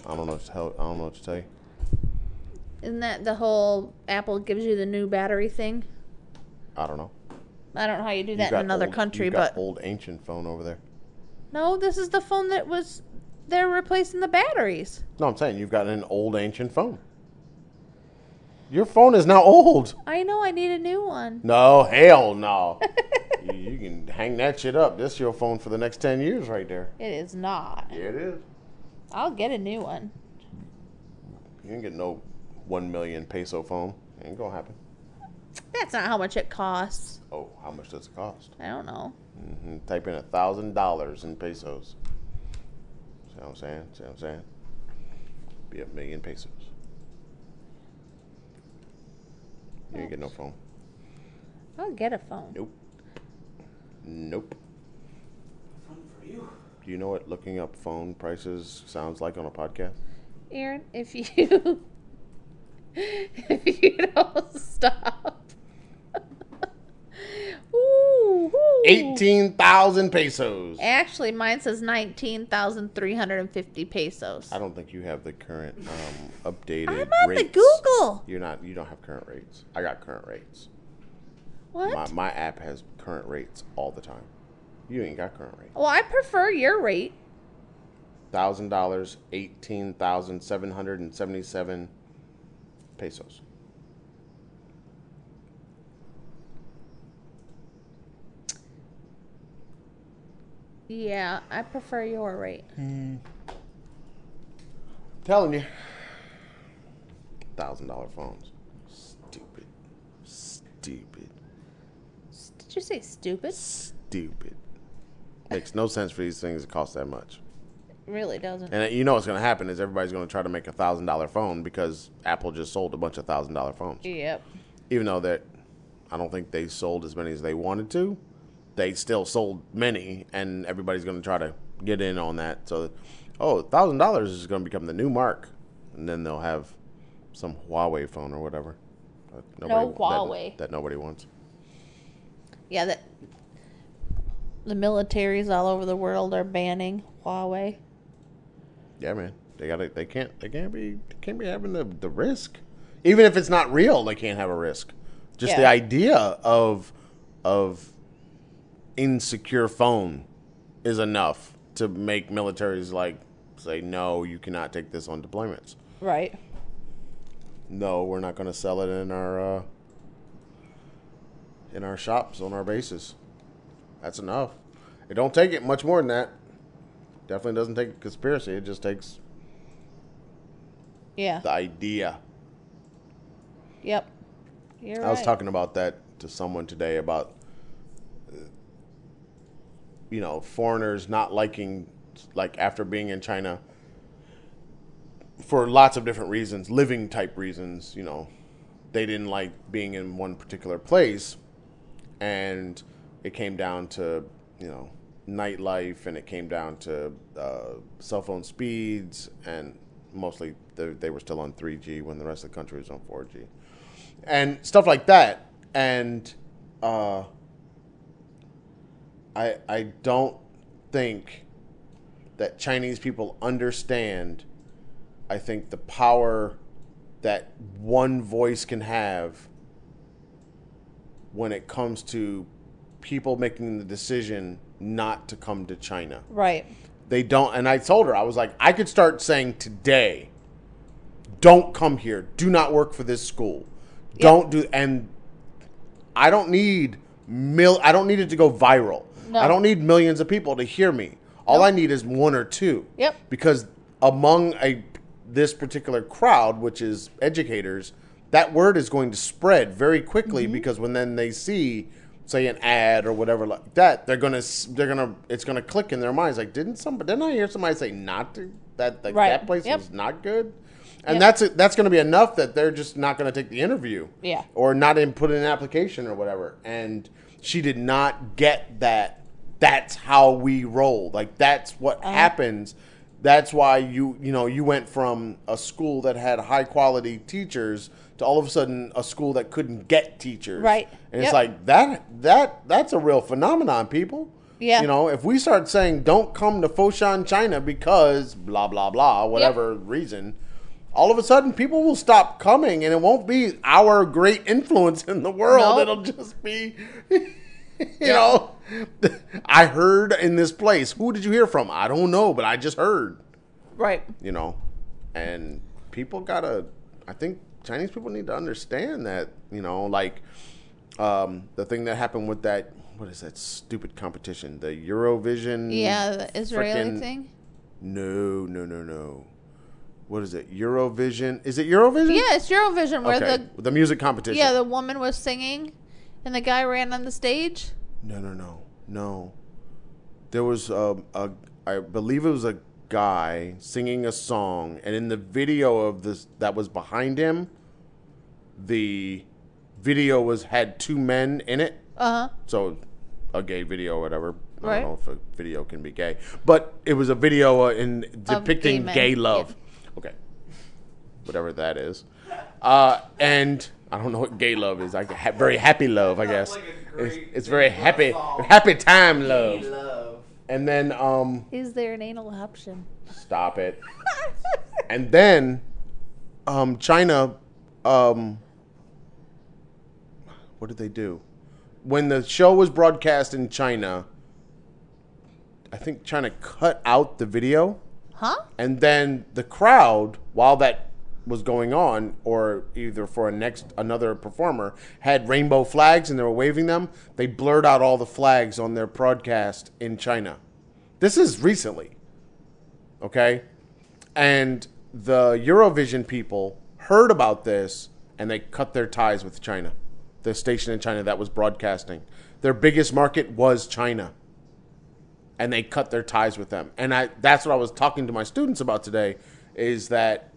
I don't know what to tell. I don't know what to tell you. Isn't that the whole Apple gives you the new battery thing? I don't know. I don't know how you do You that in another old- country, you but old ancient phone over there. No, this is the phone that was they're replacing the batteries. No, I'm saying you've got an old ancient phone. Your phone is now old. I know I need a new one. No, hell no. you, you can hang that shit up. This is your phone for the next ten years, right there. It is not. Yeah, it is. I'll get a new one. You ain't get no one million peso phone. Ain't gonna happen. That's not how much it costs. Oh, how much does it cost? I don't know. Hmm Type in a thousand dollars in pesos. See what I'm saying? See what I'm saying? Be a million pesos. You ain't get no phone. I'll get a phone. Nope. Nope. Fun for you. Do you know what looking up phone prices sounds like on a podcast? Aaron, if you if you don't stop. Ooh, ooh. Eighteen thousand pesos. Actually, mine says nineteen thousand three hundred and fifty pesos. I don't think you have the current um, updated I'm on rates. the Google. You're not. You don't have current rates. I got current rates. What? My my app has current rates all the time. You ain't got current rates. well, I prefer your rate. Thousand dollars, eighteen thousand seven hundred and seventy-seven pesos. Yeah, I prefer your rate. Hmm. telling you. Thousand dollar phones. Stupid. Stupid. Did you say stupid? Stupid. Makes no sense for these things to cost that much. really doesn't. And uh, you know what's going to happen is everybody's going to try to make a thousand dollar phone because Apple just sold a bunch of thousand dollar phones. Yep. Even though that, I don't think they sold as many as they wanted to. They still sold many, and everybody's going to try to get in on that. So, oh, thousand dollars is going to become the new mark, and then they'll have some Huawei phone or whatever. that No Huawei. that nobody wants. Yeah, that the militaries all over the world are banning Huawei. Yeah, man. They got to They can't. They can't be. They can't be having the the risk. Even if it's not real, they can't have a risk. Just the idea of of insecure phone is enough to make militaries like say no, you cannot take this on deployments. Right. No, we're not going to sell it in our uh, in our shops on our bases. That's enough. It don't take it much more than that. Definitely doesn't take a conspiracy. It just takes Yeah. the idea. Yep. You're I was right. talking about that to someone today about you know foreigners not liking like after being in China for lots of different reasons, living type reasons. You know, they didn't like being in one particular place, and it came down to you know nightlife, and it came down to uh, cell phone speeds, and mostly they, they were still on 3G when the rest of the country was on 4G and stuff like that. And uh, I I don't think that Chinese people understand. I think the power that one voice can have when it comes to people making the decision not to come to China Right. they don't and i told her i was like i could start saying today don't come here do not work for this school don't do and i don't need mil i don't need it to go viral No. i don't need millions of people to hear me all i need is one or two Yep. because among a this particular crowd which is educators that word is going to spread very quickly Mm-hmm. because when then they see say an ad or whatever like that they're gonna they're gonna it's gonna click in their minds like didn't somebody didn't i hear somebody say not to that like Right. that place Yep. was not good and Yep. that's it that's gonna be enough that they're just not gonna take the interview Yeah. or not in put in an application or whatever and she did not get that that's how we roll like that's what Uh-huh. happens that's why you you know you went from a school that had high quality teachers to all of a sudden a school that couldn't get teachers Right. and it's like that that that's a real phenomenon people Yeah. you know if we start saying don't come to foshan china because blah blah blah whatever reason all of a sudden people will stop coming and it won't be our great influence in the world No. it'll just be you know i heard in this place who did you hear from i don't know but i just heard Right. you know, and people gotta. I think Chinese people need to understand that, you know, like um, the thing that happened with that. What is that stupid competition? The Eurovision. Yeah, the Israeli thing. No, no, no, no. What is it? Eurovision? Is it Eurovision? Yeah, it's Eurovision where Okay. the the music competition. yeah the woman was singing, and the guy ran on the stage. No, no, no, no. There was um, a, I believe it was a guy singing a song, and in the video of this that was behind him, the video was had two men in it. Uh huh. So, a gay video or whatever. I don't know if a video can be gay, but it was a video uh, in depicting men, gay love. Okay, whatever that is, uh, and I don't know what gay love is. I ha- very happy love, I guess. like It's, it's very happy, song. happy time love. love. And then, um, Is there an anal option? stop it. And then, um, China, um, what did they do? When the show was broadcast in China, I think China cut out the video, Huh? and then the crowd, while that was going on, or either for a next another performer, had rainbow flags and they were waving them. They blurred out all the flags on their broadcast in China. This is recently, okay, and the Eurovision people heard about this and they cut their ties with China, the station in China that was broadcasting. Their biggest market was China and they cut their ties with them. And I that's what I was talking to my students about today is that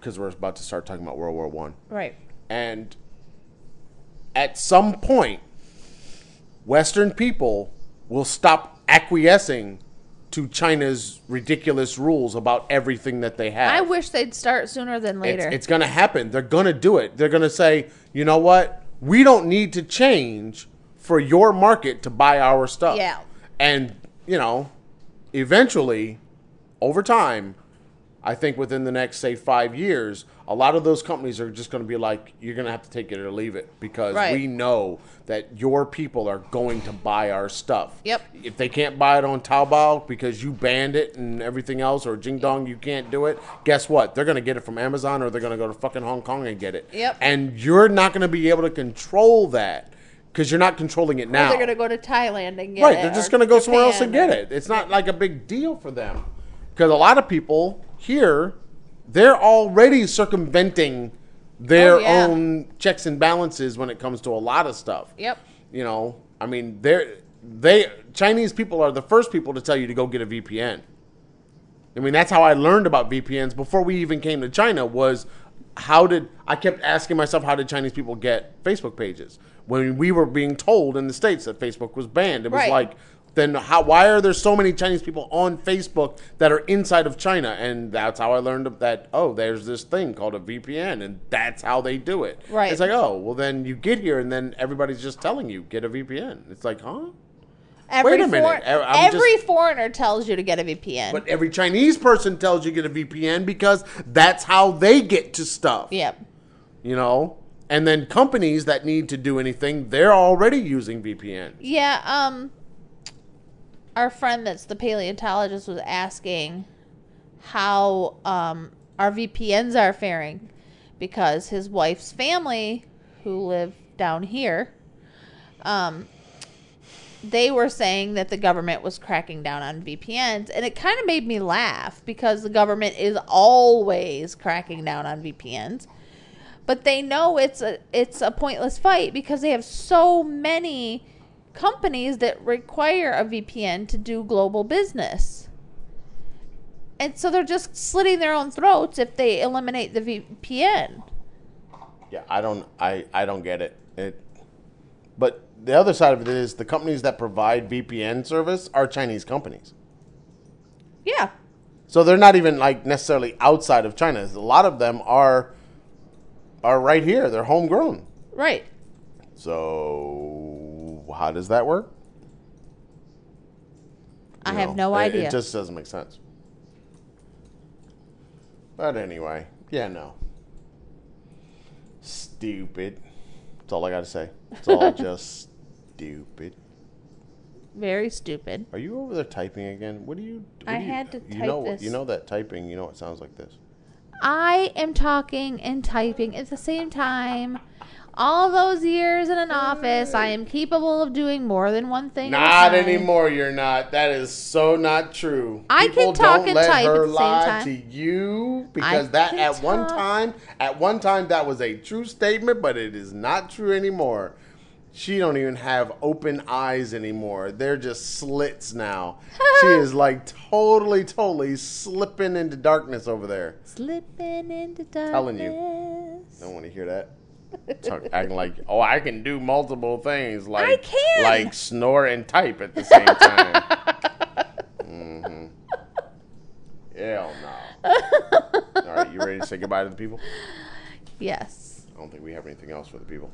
because we're about to start talking about World War One, Right. and at some point, Western people will stop acquiescing to China's ridiculous rules about everything that they have. I wish they'd start sooner than later. It's, it's going to happen. They're going to do it. They're going to say, you know what? We don't need to change for your market to buy our stuff. Yeah. And, you know, eventually, over time, I think within the next, say, five years, a lot of those companies are just going to be like, you're going to have to take it or leave it because Right. we know that your people are going to buy our stuff. Yep. If they can't buy it on Taobao because you banned it and everything else, or Jingdong, you can't do it, guess what? They're going to get it from Amazon or they're going to go to fucking Hong Kong and get it. Yep. And you're not going to be able to control that because you're not controlling it now. They're gonna go to Thailand and get Right, it. Right, they're just going to go somewhere else and get it. It's not like a big deal for them. Because a lot of people here, they're already circumventing their Oh, yeah. own checks and balances when it comes to a lot of stuff. Yep. You know, I mean, they're they Chinese people are the first people to tell you to go get a VPN. I mean, that's how I learned about VPNs before we even came to China. Was how did I kept asking myself how did Chinese people get Facebook pages when we were being told in the states that Facebook was banned? It was Right. like, then how? Why are there so many Chinese people on Facebook that are inside of China? And that's how I learned that. Oh, there's this thing called a VPN, and that's how they do it. Right. It's like, oh, well, then you get here, and then everybody's just telling you get a VPN. It's like, huh? Every Wait a minute, I'm every just- foreigner tells you to get a VPN. But every Chinese person tells you get a VPN because that's how they get to stuff. yep. You know? And then companies that need to do anything, they're already using VPN. Yeah, um our friend that's the paleontologist was asking how um our VPNs are faring because his wife's family who live down here um they were saying that the government was cracking down on VPNs and it kind of made me laugh because the government is always cracking down on VPNs but they know it's a it's a pointless fight because they have so many companies that require a VPN to do global business. And so they're just slitting their own throats if they eliminate the VPN. Yeah, I don't I, I don't get it. It but the other side of it is the companies that provide VPN service are Chinese companies. Yeah. So they're not even like necessarily outside of China. A lot of them are are right here. They're homegrown. Right. So how does that work? I You have know, no it- idea. It just doesn't make sense. But anyway, yeah, no. Stupid. That's all I got to say. It's all just stupid. Very stupid. Are you over there typing again? What do you? What I do you, had to you type know, this. You know that typing. You know it sounds like this. I am talking and typing at the same time. All those years in an mm. office, I am capable of doing more than one thing. Not anymore. You're not. That is so not true. I can People talk don't and let type her at the same lie time. to you because I that can at one talk. time, at one time that was a true statement, but it is not true anymore. She don't even have open eyes anymore. They're just slits now. she is like totally, totally slipping into darkness over there. Slipping into darkness. Telling you. I don't want to hear that. Talk, acting like, oh, I can do multiple things, like I can. like snore and type at the same time. mm-hmm. Hell no. All right, you ready to say goodbye to the people? Yes. I don't think we have anything else for the people.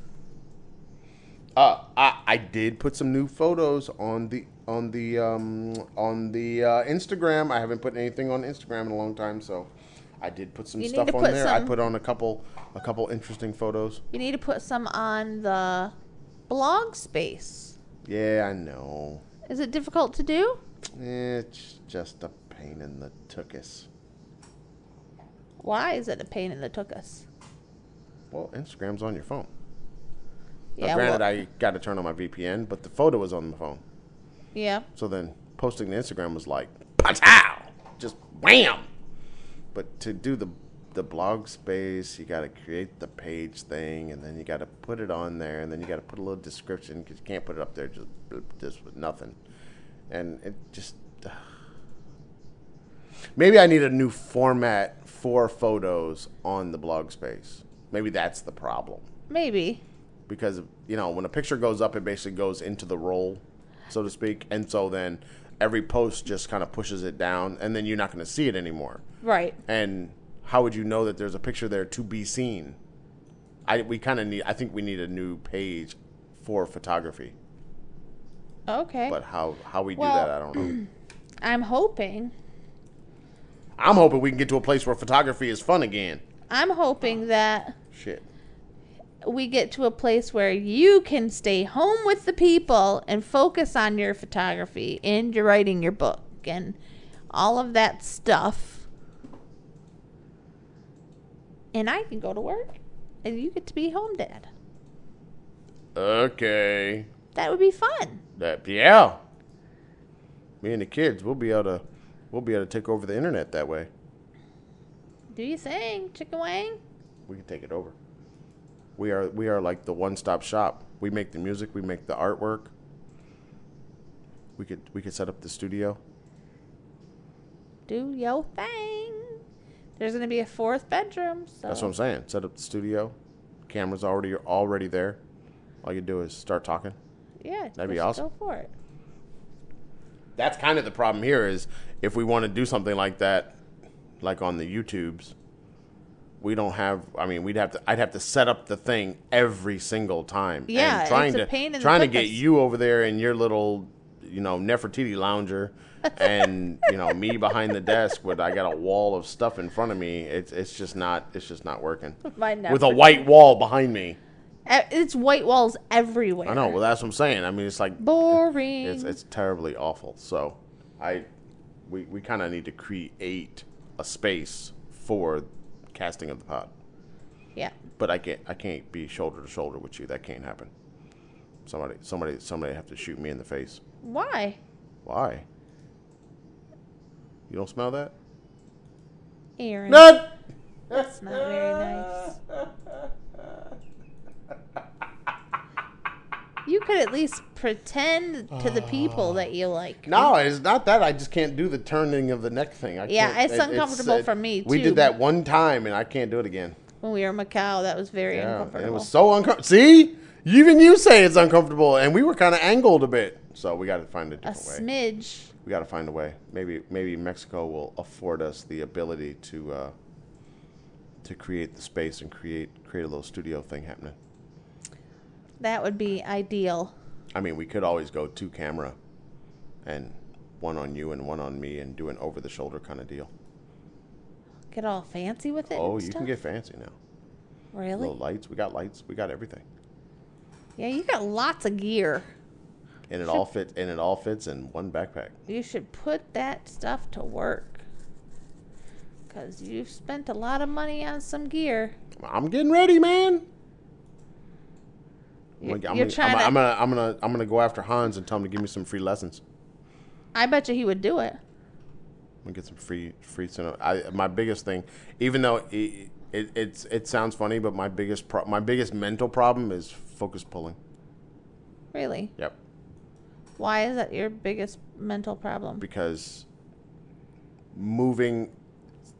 Uh, I, I did put some new photos on the on the um on the uh, Instagram. I haven't put anything on Instagram in a long time, so I did put some You stuff on put there. I put on a couple a couple interesting photos. You need to put some on the blog space. Yeah, I know. Is it difficult to do? It's just a pain in the tuchus. Why is it a pain in the tuchus? Well, Instagram's on your phone. Now, Yeah. granted, well, I got to turn on my VPN, but the photo was on the phone. yeah. So then posting to Instagram was like, pow, just wham. But to do the the blog space, you got to create the page thing, and then you got to put it on there, and then you got to put a little description because you can't put it up there just just with nothing. And it just maybe I need a new format for photos on the blog space. Maybe that's the problem Maybe. because you know when a picture goes up, it basically goes into the roll, so to speak, and so then every post just kind of pushes it down, and then you're not going to see it anymore. Right. And how would you know that there's a picture there to be seen? I we kind of need. I think we need a new page for photography, Okay. but how how we do Well- that, I don't know. I'm hoping. I'm hoping we can get to a place where photography is fun again. I'm hoping that Shit. we get to a place where you can stay home with the people and focus on your photography and you're writing your book and all of that stuff. And I can go to work and you get to be home dad. Okay. That would be fun. That yeah. Me and the kids, we'll be able to, we'll be able to take over the internet that way. Do you think, Chicken Wang? We can take it over. We are we are like the one stop shop. We make the music, we make the artwork. We could we could set up the studio. Do yo thing. There's going to be a fourth bedroom. So. That's what I'm saying. Set up the studio. Cameras already already there. All you do is start talking. Yeah, That'd be awesome. Go for it. That's kind of the problem here is if we want to do something like that, like on the YouTubes, we don't have. I mean, we'd have to. I'd have to set up the thing every single time. Yeah, and trying it's a to pain in the trying to get you over there in your little, you know, Nefertiti lounger, and you know me behind the desk with I got a wall of stuff in front of me. It's it's just not it's just not working. With a white wall behind me. It's white walls everywhere. I know. Well, that's what I'm saying. I mean, it's like Boring. it's it's terribly awful. So, I we we kind of need to create a space for casting of the pod. yeah. But I can't I can't be shoulder to shoulder with you. That can't happen. Somebody somebody somebody have to shoot me in the face. Why? Why? You don't smell that? Aaron. None. That's not very nice. You could at least pretend to the people that you like. No, it's not that. I just can't do the turning of the neck thing. I Yeah, can't- it's uncomfortable for me, too. We too. did that one time, and I can't do it again. When we were in Macau, that was very Yeah, and uncomfortable. it was so uncomfortable. See, even you say it's uncomfortable, and we were kind of angled a bit. So we got to find a a different way. smidge. We got to find a way. Maybe maybe Mexico will afford us the ability to uh, to create the space and create create a little studio thing happening. That would be ideal. I mean, we could always go two camera, and one on you and one on me, and do an over the shoulder kind of deal. Get all fancy with it. Oh, you stuff? can get fancy now. really. Little lights. We got lights. We got everything. Yeah, you got lots of gear. And it all fits and it all fits in one backpack. You should put that stuff to work. Cause you've spent a lot of money on some gear. I'm getting ready, man. I'm You're, gonna, I'm you're gonna- trying I'm, to. I'm gonna, I'm gonna, I'm gonna go after Hans and tell him to give me some free lessons. I bet you he would do it. I'm gonna get some free, free. cinema. I, my biggest thing, even though it, it, it's, it sounds funny, but my biggest, pro- my biggest mental problem is focus pulling. Really? Yep. Why is that your biggest mental problem? because moving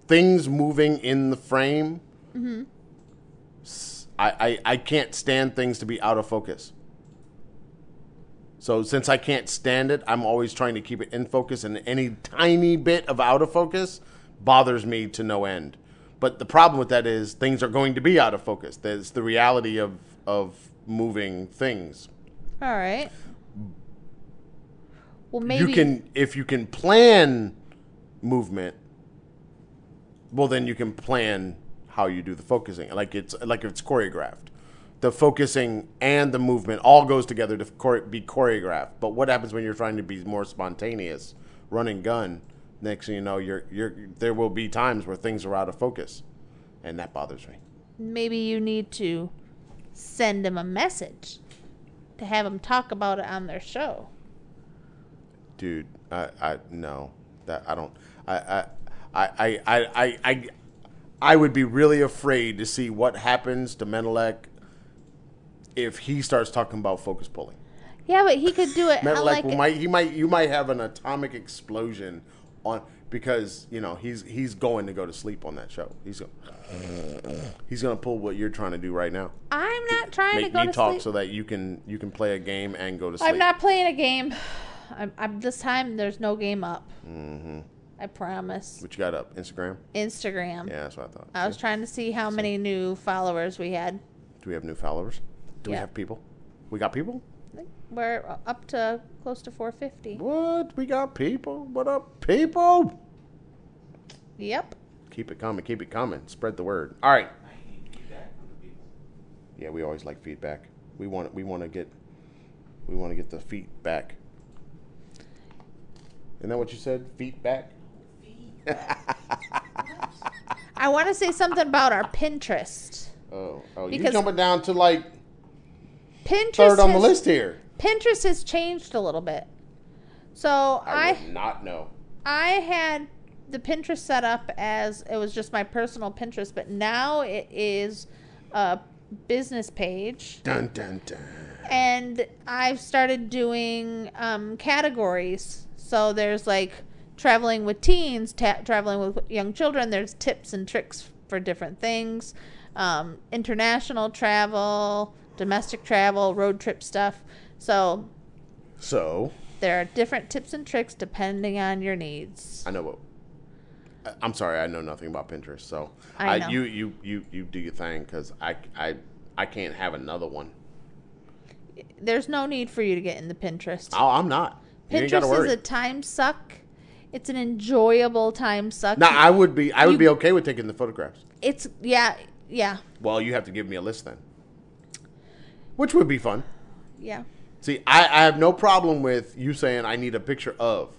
things moving in the frame mm-hmm. I I I can't stand things to be out of focus. So since i can't stand it i'm always trying to keep it in focus and any tiny bit of out of focus bothers me to no end. But the problem with that is things are going to be out of focus. That's the reality of of moving things. All right. Well, maybe. you can if you can plan movement well then you can plan how you do the focusing. Like it's like it's choreographed. The focusing and the movement all goes together to chore- be choreographed. But what happens when you're trying to be more spontaneous running gun? Next thing you know you're you're there will be times where things are out of focus and that bothers me. Maybe you need to send him a message to have him talk about it on their show. Dude i i no that i don't i i i i i i, I, would be really afraid to see what happens to Menelek if he starts talking about focus pulling. Yeah, but he could do it. on Menelek like will might he might you might have an atomic explosion on because you know he's he's going to go to sleep on that show. He's go, he's going to pull what you're trying to do right now. I'm not trying to Make go me to talk sleep. so that you can you can play a game and go to sleep. I'm not playing a game. I'm, I'm this time. There's no game up. Mm-hmm. I promise. What you got up? Instagram? Instagram. Yeah, that's what I thought. I was See? trying to see how many new followers we had. Do we have new followers? Do we have people? We got people? We're up to close to 450. What? We got people? What up, people? Yep. Keep it coming. Keep it coming. Spread the word. All right. I need feedback from the people. Yeah, we always like feedback. We want we want to get we want to get the feet back. Isn't that what you said? Feet back. I want to say something about our Pinterest. Oh, oh, you jumping down to like Pinterest third on the list here. Pinterest has changed a little bit. So I, I not know. I had the Pinterest set up as it was just my personal Pinterest, but now it is a business page, Dun dun dun. and I've started doing um, categories. So there's like traveling with teens, ta- traveling with young children. There's tips and tricks for different things, um, international travel, domestic travel, road trip stuff. So So there are different tips and tricks depending on your needs. I know what. I- I'm sorry, I know nothing about Pinterest. So I know. you you you you do your thing because I I I can't have another one. There's no need for you to get into Pinterest. Oh, I'm not. You ain't got to Pinterest is a time suck. It's an enjoyable time suck. No, I would be. I would You- be okay with taking the photographs. it's yeah, yeah, Well, you have to give me a list then, which would be fun. yeah. See, I, I have no problem with you saying I need a picture of,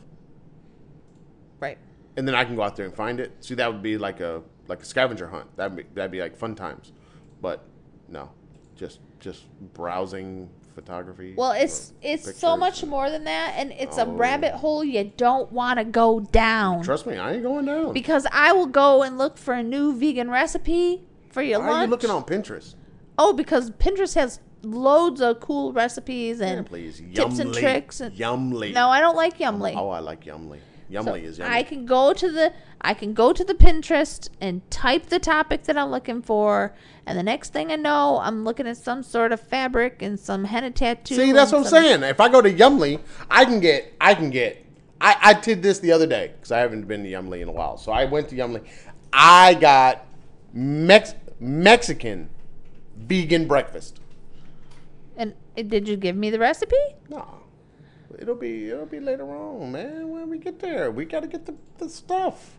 Right. and then I can go out there and find it. See, that would be like a like a scavenger hunt. That'd be that'd be like fun times. But no, just just browsing photography. Well, it's it's so much and- more than that, and it's a Oh. rabbit hole you don't want to go down. Trust me, I ain't going down. because I will go and look for a new vegan recipe for your Why lunch. are you looking on Pinterest? Oh, because Pinterest has loads of cool recipes Yeah, and please, tips and tricks. And, Yummly. no, I don't like Yummly. Oh, I like Yummly. So Yummly is yummy. I can go to the I can go to the Pinterest and type the topic that I'm looking for, and the next thing I know, I'm looking at some sort of fabric and some henna tattoo. See, that's what I'm saying. If I go to Yummly, I can get, I can get. I, I did this the other day because I haven't been to Yummly in a while. So I went to Yummly. I got Mex- Mexican vegan breakfast. And uh, did you give me the recipe? No, it'll be it'll be later on, man. When we get there, we got to get the, the stuff.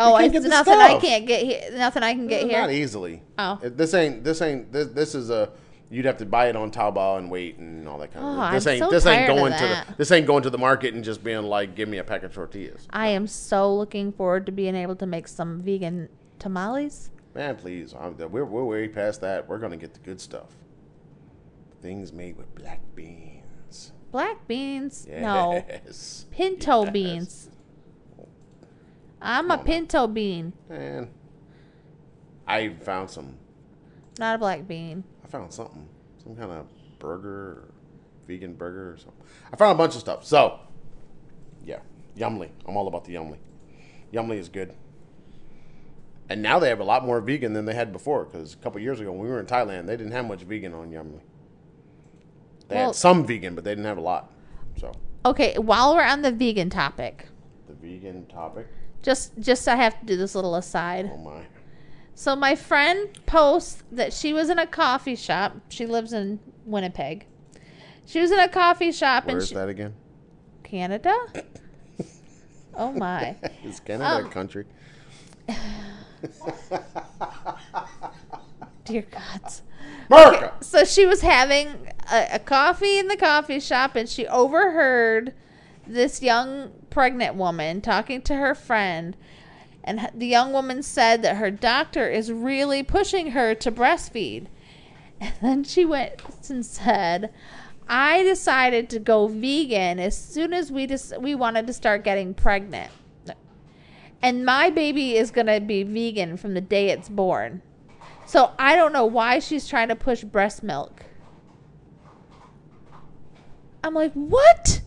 Oh, I, nothing I can't get here. Nothing I can get Uh, here. Not easily. Oh. This ain't this ain't this, this is a You'd have to buy it on Taobao and wait and all that kind of. Oh, stuff. This I'm ain't so this ain't going to the this ain't going to the market and just being like, give me a pack of tortillas. I am so looking forward to being able to make some vegan tamales. Man, please, I'm, we're we're way past that. We're gonna get the good stuff. Things made with black beans. Black beans? No. Pinto Yes. beans. I'm a pinto bean, Man, I found some. not a black bean. I found something, some kind of burger, or vegan burger or something. I found a bunch of stuff. So, yeah, Yummly. I'm all about the Yummly. Yummly is good. And now they have a lot more vegan than they had before. Because a couple years ago, when we were in Thailand, they didn't have much vegan on Yummly. They Well- had some vegan, but they didn't have a lot. So, Okay, while we're on the vegan topic, the vegan topic. Just just I have to do this little aside. Oh my. So my friend posts that she was in a coffee shop. She lives in Winnipeg. She was in a coffee shop Where in is she, that again? Canada. Oh my. Is Canada Um, a country? Dear gods. America! So she was having a, a coffee in the coffee shop and she overheard this young pregnant woman talking to her friend. And the young woman said that her doctor is really pushing her to breastfeed. And then she went and said, I decided to go vegan as soon as we just we wanted to start getting pregnant. And my baby is going to be vegan from the day it's born. So I don't know why she's trying to push breast milk. I'm like, what?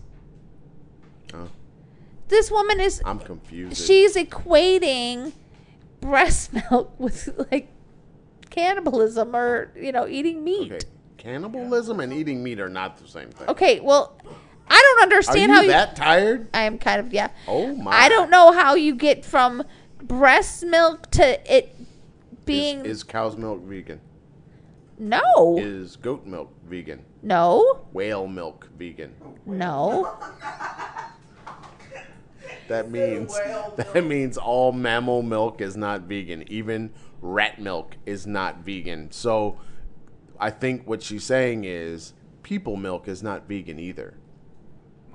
This woman is I'm confused. she's equating breast milk with like cannibalism or you know eating meat. Okay, cannibalism and eating meat are not the same thing. Okay, well, I don't Are understand you how you. that tired? I am kind of yeah. Oh my! I don't know how you get from breast milk to it being Is, is cow's milk vegan? no, Is goat milk vegan? no, Whale milk vegan? no. That means that means all mammal milk is not vegan. Even rat milk is not vegan. So, I think what she's saying is people milk is not vegan either.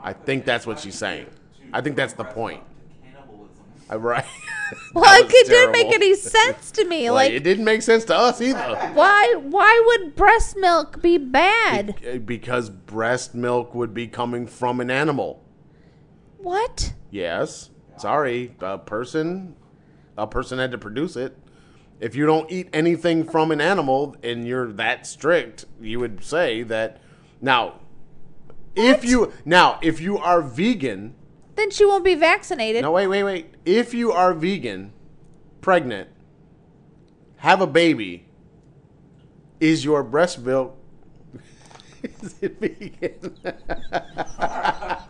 I think that's what she's saying. I think that's the point. Cannibalism. Uh, right. Well, it was could- didn't make terrible. any sense to me. Well, like, it didn't make sense to us either. why? Why would breast milk be bad? Be- eh, Because breast milk would be coming from an animal. What? Yes. Sorry, a person, a person had to produce it. If you don't eat anything from an animal and you're that strict, you would say that. Now, if you now if you are vegan, Then she won't be vaccinated. no wait wait wait. If you are vegan, pregnant, have a baby, is your breast milk is it vegan?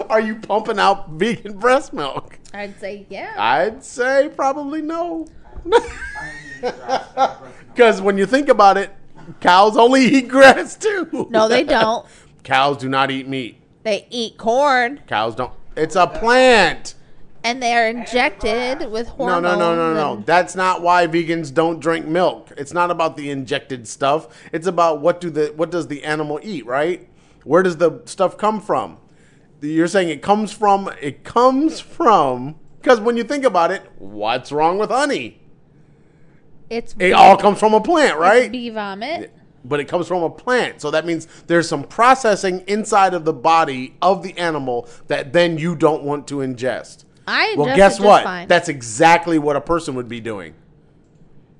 are you pumping out vegan breast milk? I'd say yeah. I'd say probably no. Because when you think about it, cows only eat grass too. no, they don't. Cows do not eat meat. They eat corn, Cows don't. It's a plant. and they are injected with hormones. no, no, no, no. and- That's not why vegans don't drink milk. It's not about the injected stuff. It's about what do the what does the animal eat, right? Where does the stuff come from? You're saying it comes from it comes from because when you think about it, what's wrong with honey? It's It all comes from a plant, it's right? Bee vomit. but it comes from a plant. So that means there's some processing inside of the body of the animal that then you don't want to ingest. I Well, guess what? fine. That's exactly what a person would be doing.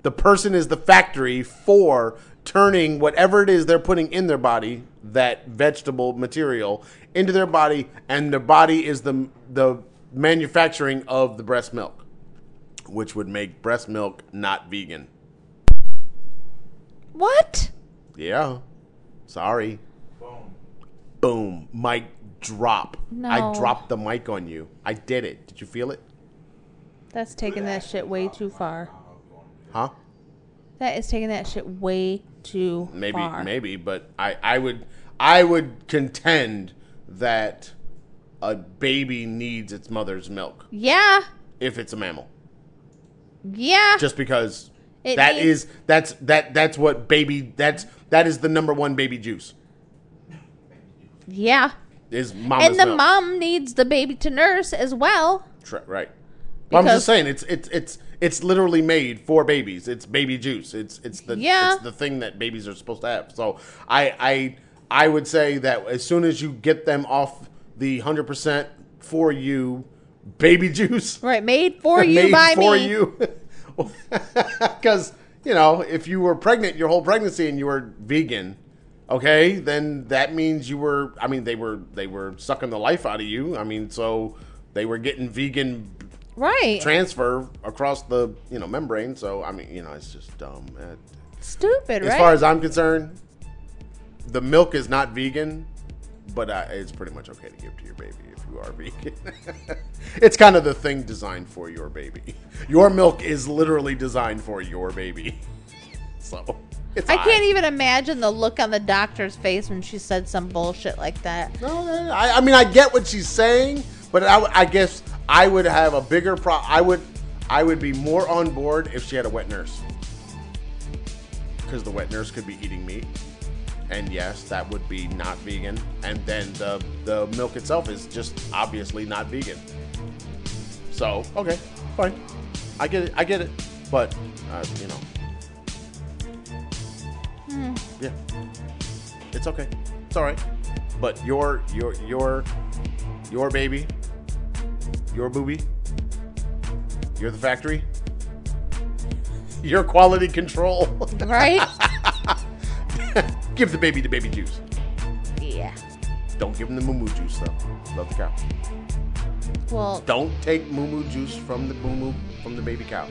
The person is the factory for turning whatever it is they're putting in their body, that vegetable material, into their body, and their body is the the manufacturing of the breast milk, which would make breast milk not vegan. what? Yeah. Sorry. Boom. Boom. Mic drop. I dropped the mic on you. I did it. Did you feel it? That's taking that shit way too far. Huh? That is taking that shit way too Maybe far. maybe, but I I would I would contend that a baby needs its mother's milk Yeah, if it's a mammal. yeah. Just because It That needs- is that's that that's what baby that's that is the number one baby juice Yeah. is mama's and the milk. mom needs the baby to nurse as well. Tra- right. Well, I'm just saying it's it's it's it's literally made for babies. It's baby juice. It's it's the Yeah. it's the thing that babies are supposed to have. So I I I would say that as soon as you get them off the hundred percent for you baby juice, Right, made for you made by for me. you, because you know if you were pregnant your whole pregnancy and you were vegan. Okay, then that means you were. I mean, they were they were sucking the life out of you. I mean, so they were getting vegan Right. transfer across the you know membrane. So I mean, you know, it's just dumb. Uh, Stupid, As right? far as I'm concerned, the milk is not vegan, but uh, it's pretty much okay to give to your baby if you are vegan. it's kind of the thing designed for your baby. Your milk is literally designed for your baby. So it's I fine. can't even imagine the look on the doctor's face when she said some bullshit like that. No, I, I mean I get what she's saying, but I, I guess I would have a bigger pro. I would, I would be more on board if she had a wet nurse, because the wet nurse could be eating meat, and yes, that would be not vegan. And then the the milk itself is just obviously not vegan. So okay, fine, I get it, I get it, but uh, you know, yeah, it's okay, it's all right. But your your your your baby, your booby, you're the factory. Your quality control. Right? give the baby the baby juice. yeah. Don't give him the moo juice though. Love the cow. Well, Don't take moo juice from the moo from the baby cow.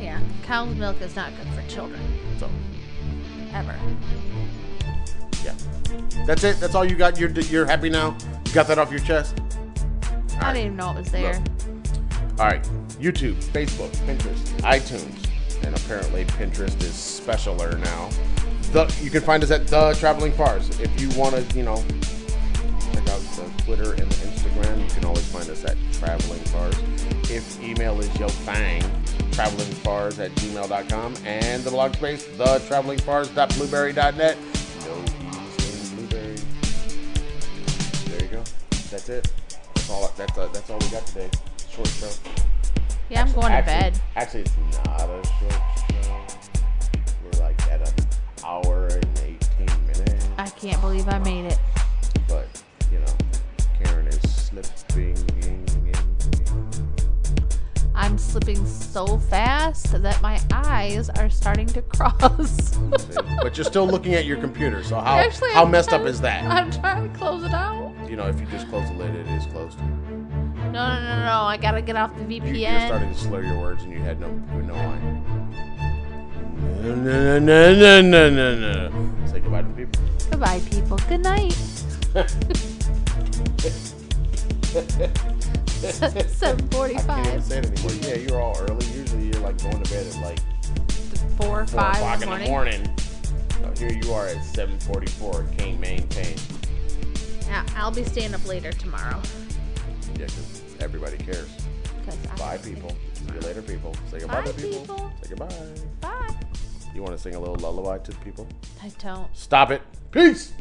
yeah. Cow's milk is not good for children. So Ever. yeah, that's it. That's all you got. You're you're happy now. You got that off your chest. I didn't even know it was there. All right, YouTube, Facebook, Pinterest, iTunes, and apparently Pinterest is specialer now. The, you can find us at the Traveling Fars. If you want to, you know, check out the Twitter and the Instagram, you can always find us at Traveling Fars. If email is yo thang, travelingfars at gmail.com, and the blog space, the travelingfars.blubrry.net. No ease in Blubrry. There you go. That's it. That's all. That's uh, that's all we got today. Short show. Yeah, I'm going to Actually- bed. Actually, it's not a short show. We're like at an hour and 18 minutes. I can't believe I made it. I'm slipping so fast that my eyes are starting to cross. But you're still looking at your computer, so how, Actually, how I'm messed up is that? I'm trying to close it out. You know, if you just close the lid, it is closed. No, no, no, no. I gotta get off the You, VPN. you're starting to slur your words and you had no, you no line. No, no, no, no, no, no, no. Say goodbye to the people. Goodbye, people. Good night. 745. I can't even say it anymore. Yeah, you're all early. Usually you're like going to bed at like Four or five o'clock in the morning. So here you are at 7:44. Can't maintain. Yeah, I'll be staying up later tomorrow. Yeah, because everybody cares. Bye, people. See you later, people. Say goodbye Bye, to people. people. Say goodbye. Bye. You want to sing a little lullaby to the people? I don't. Stop it. Peace.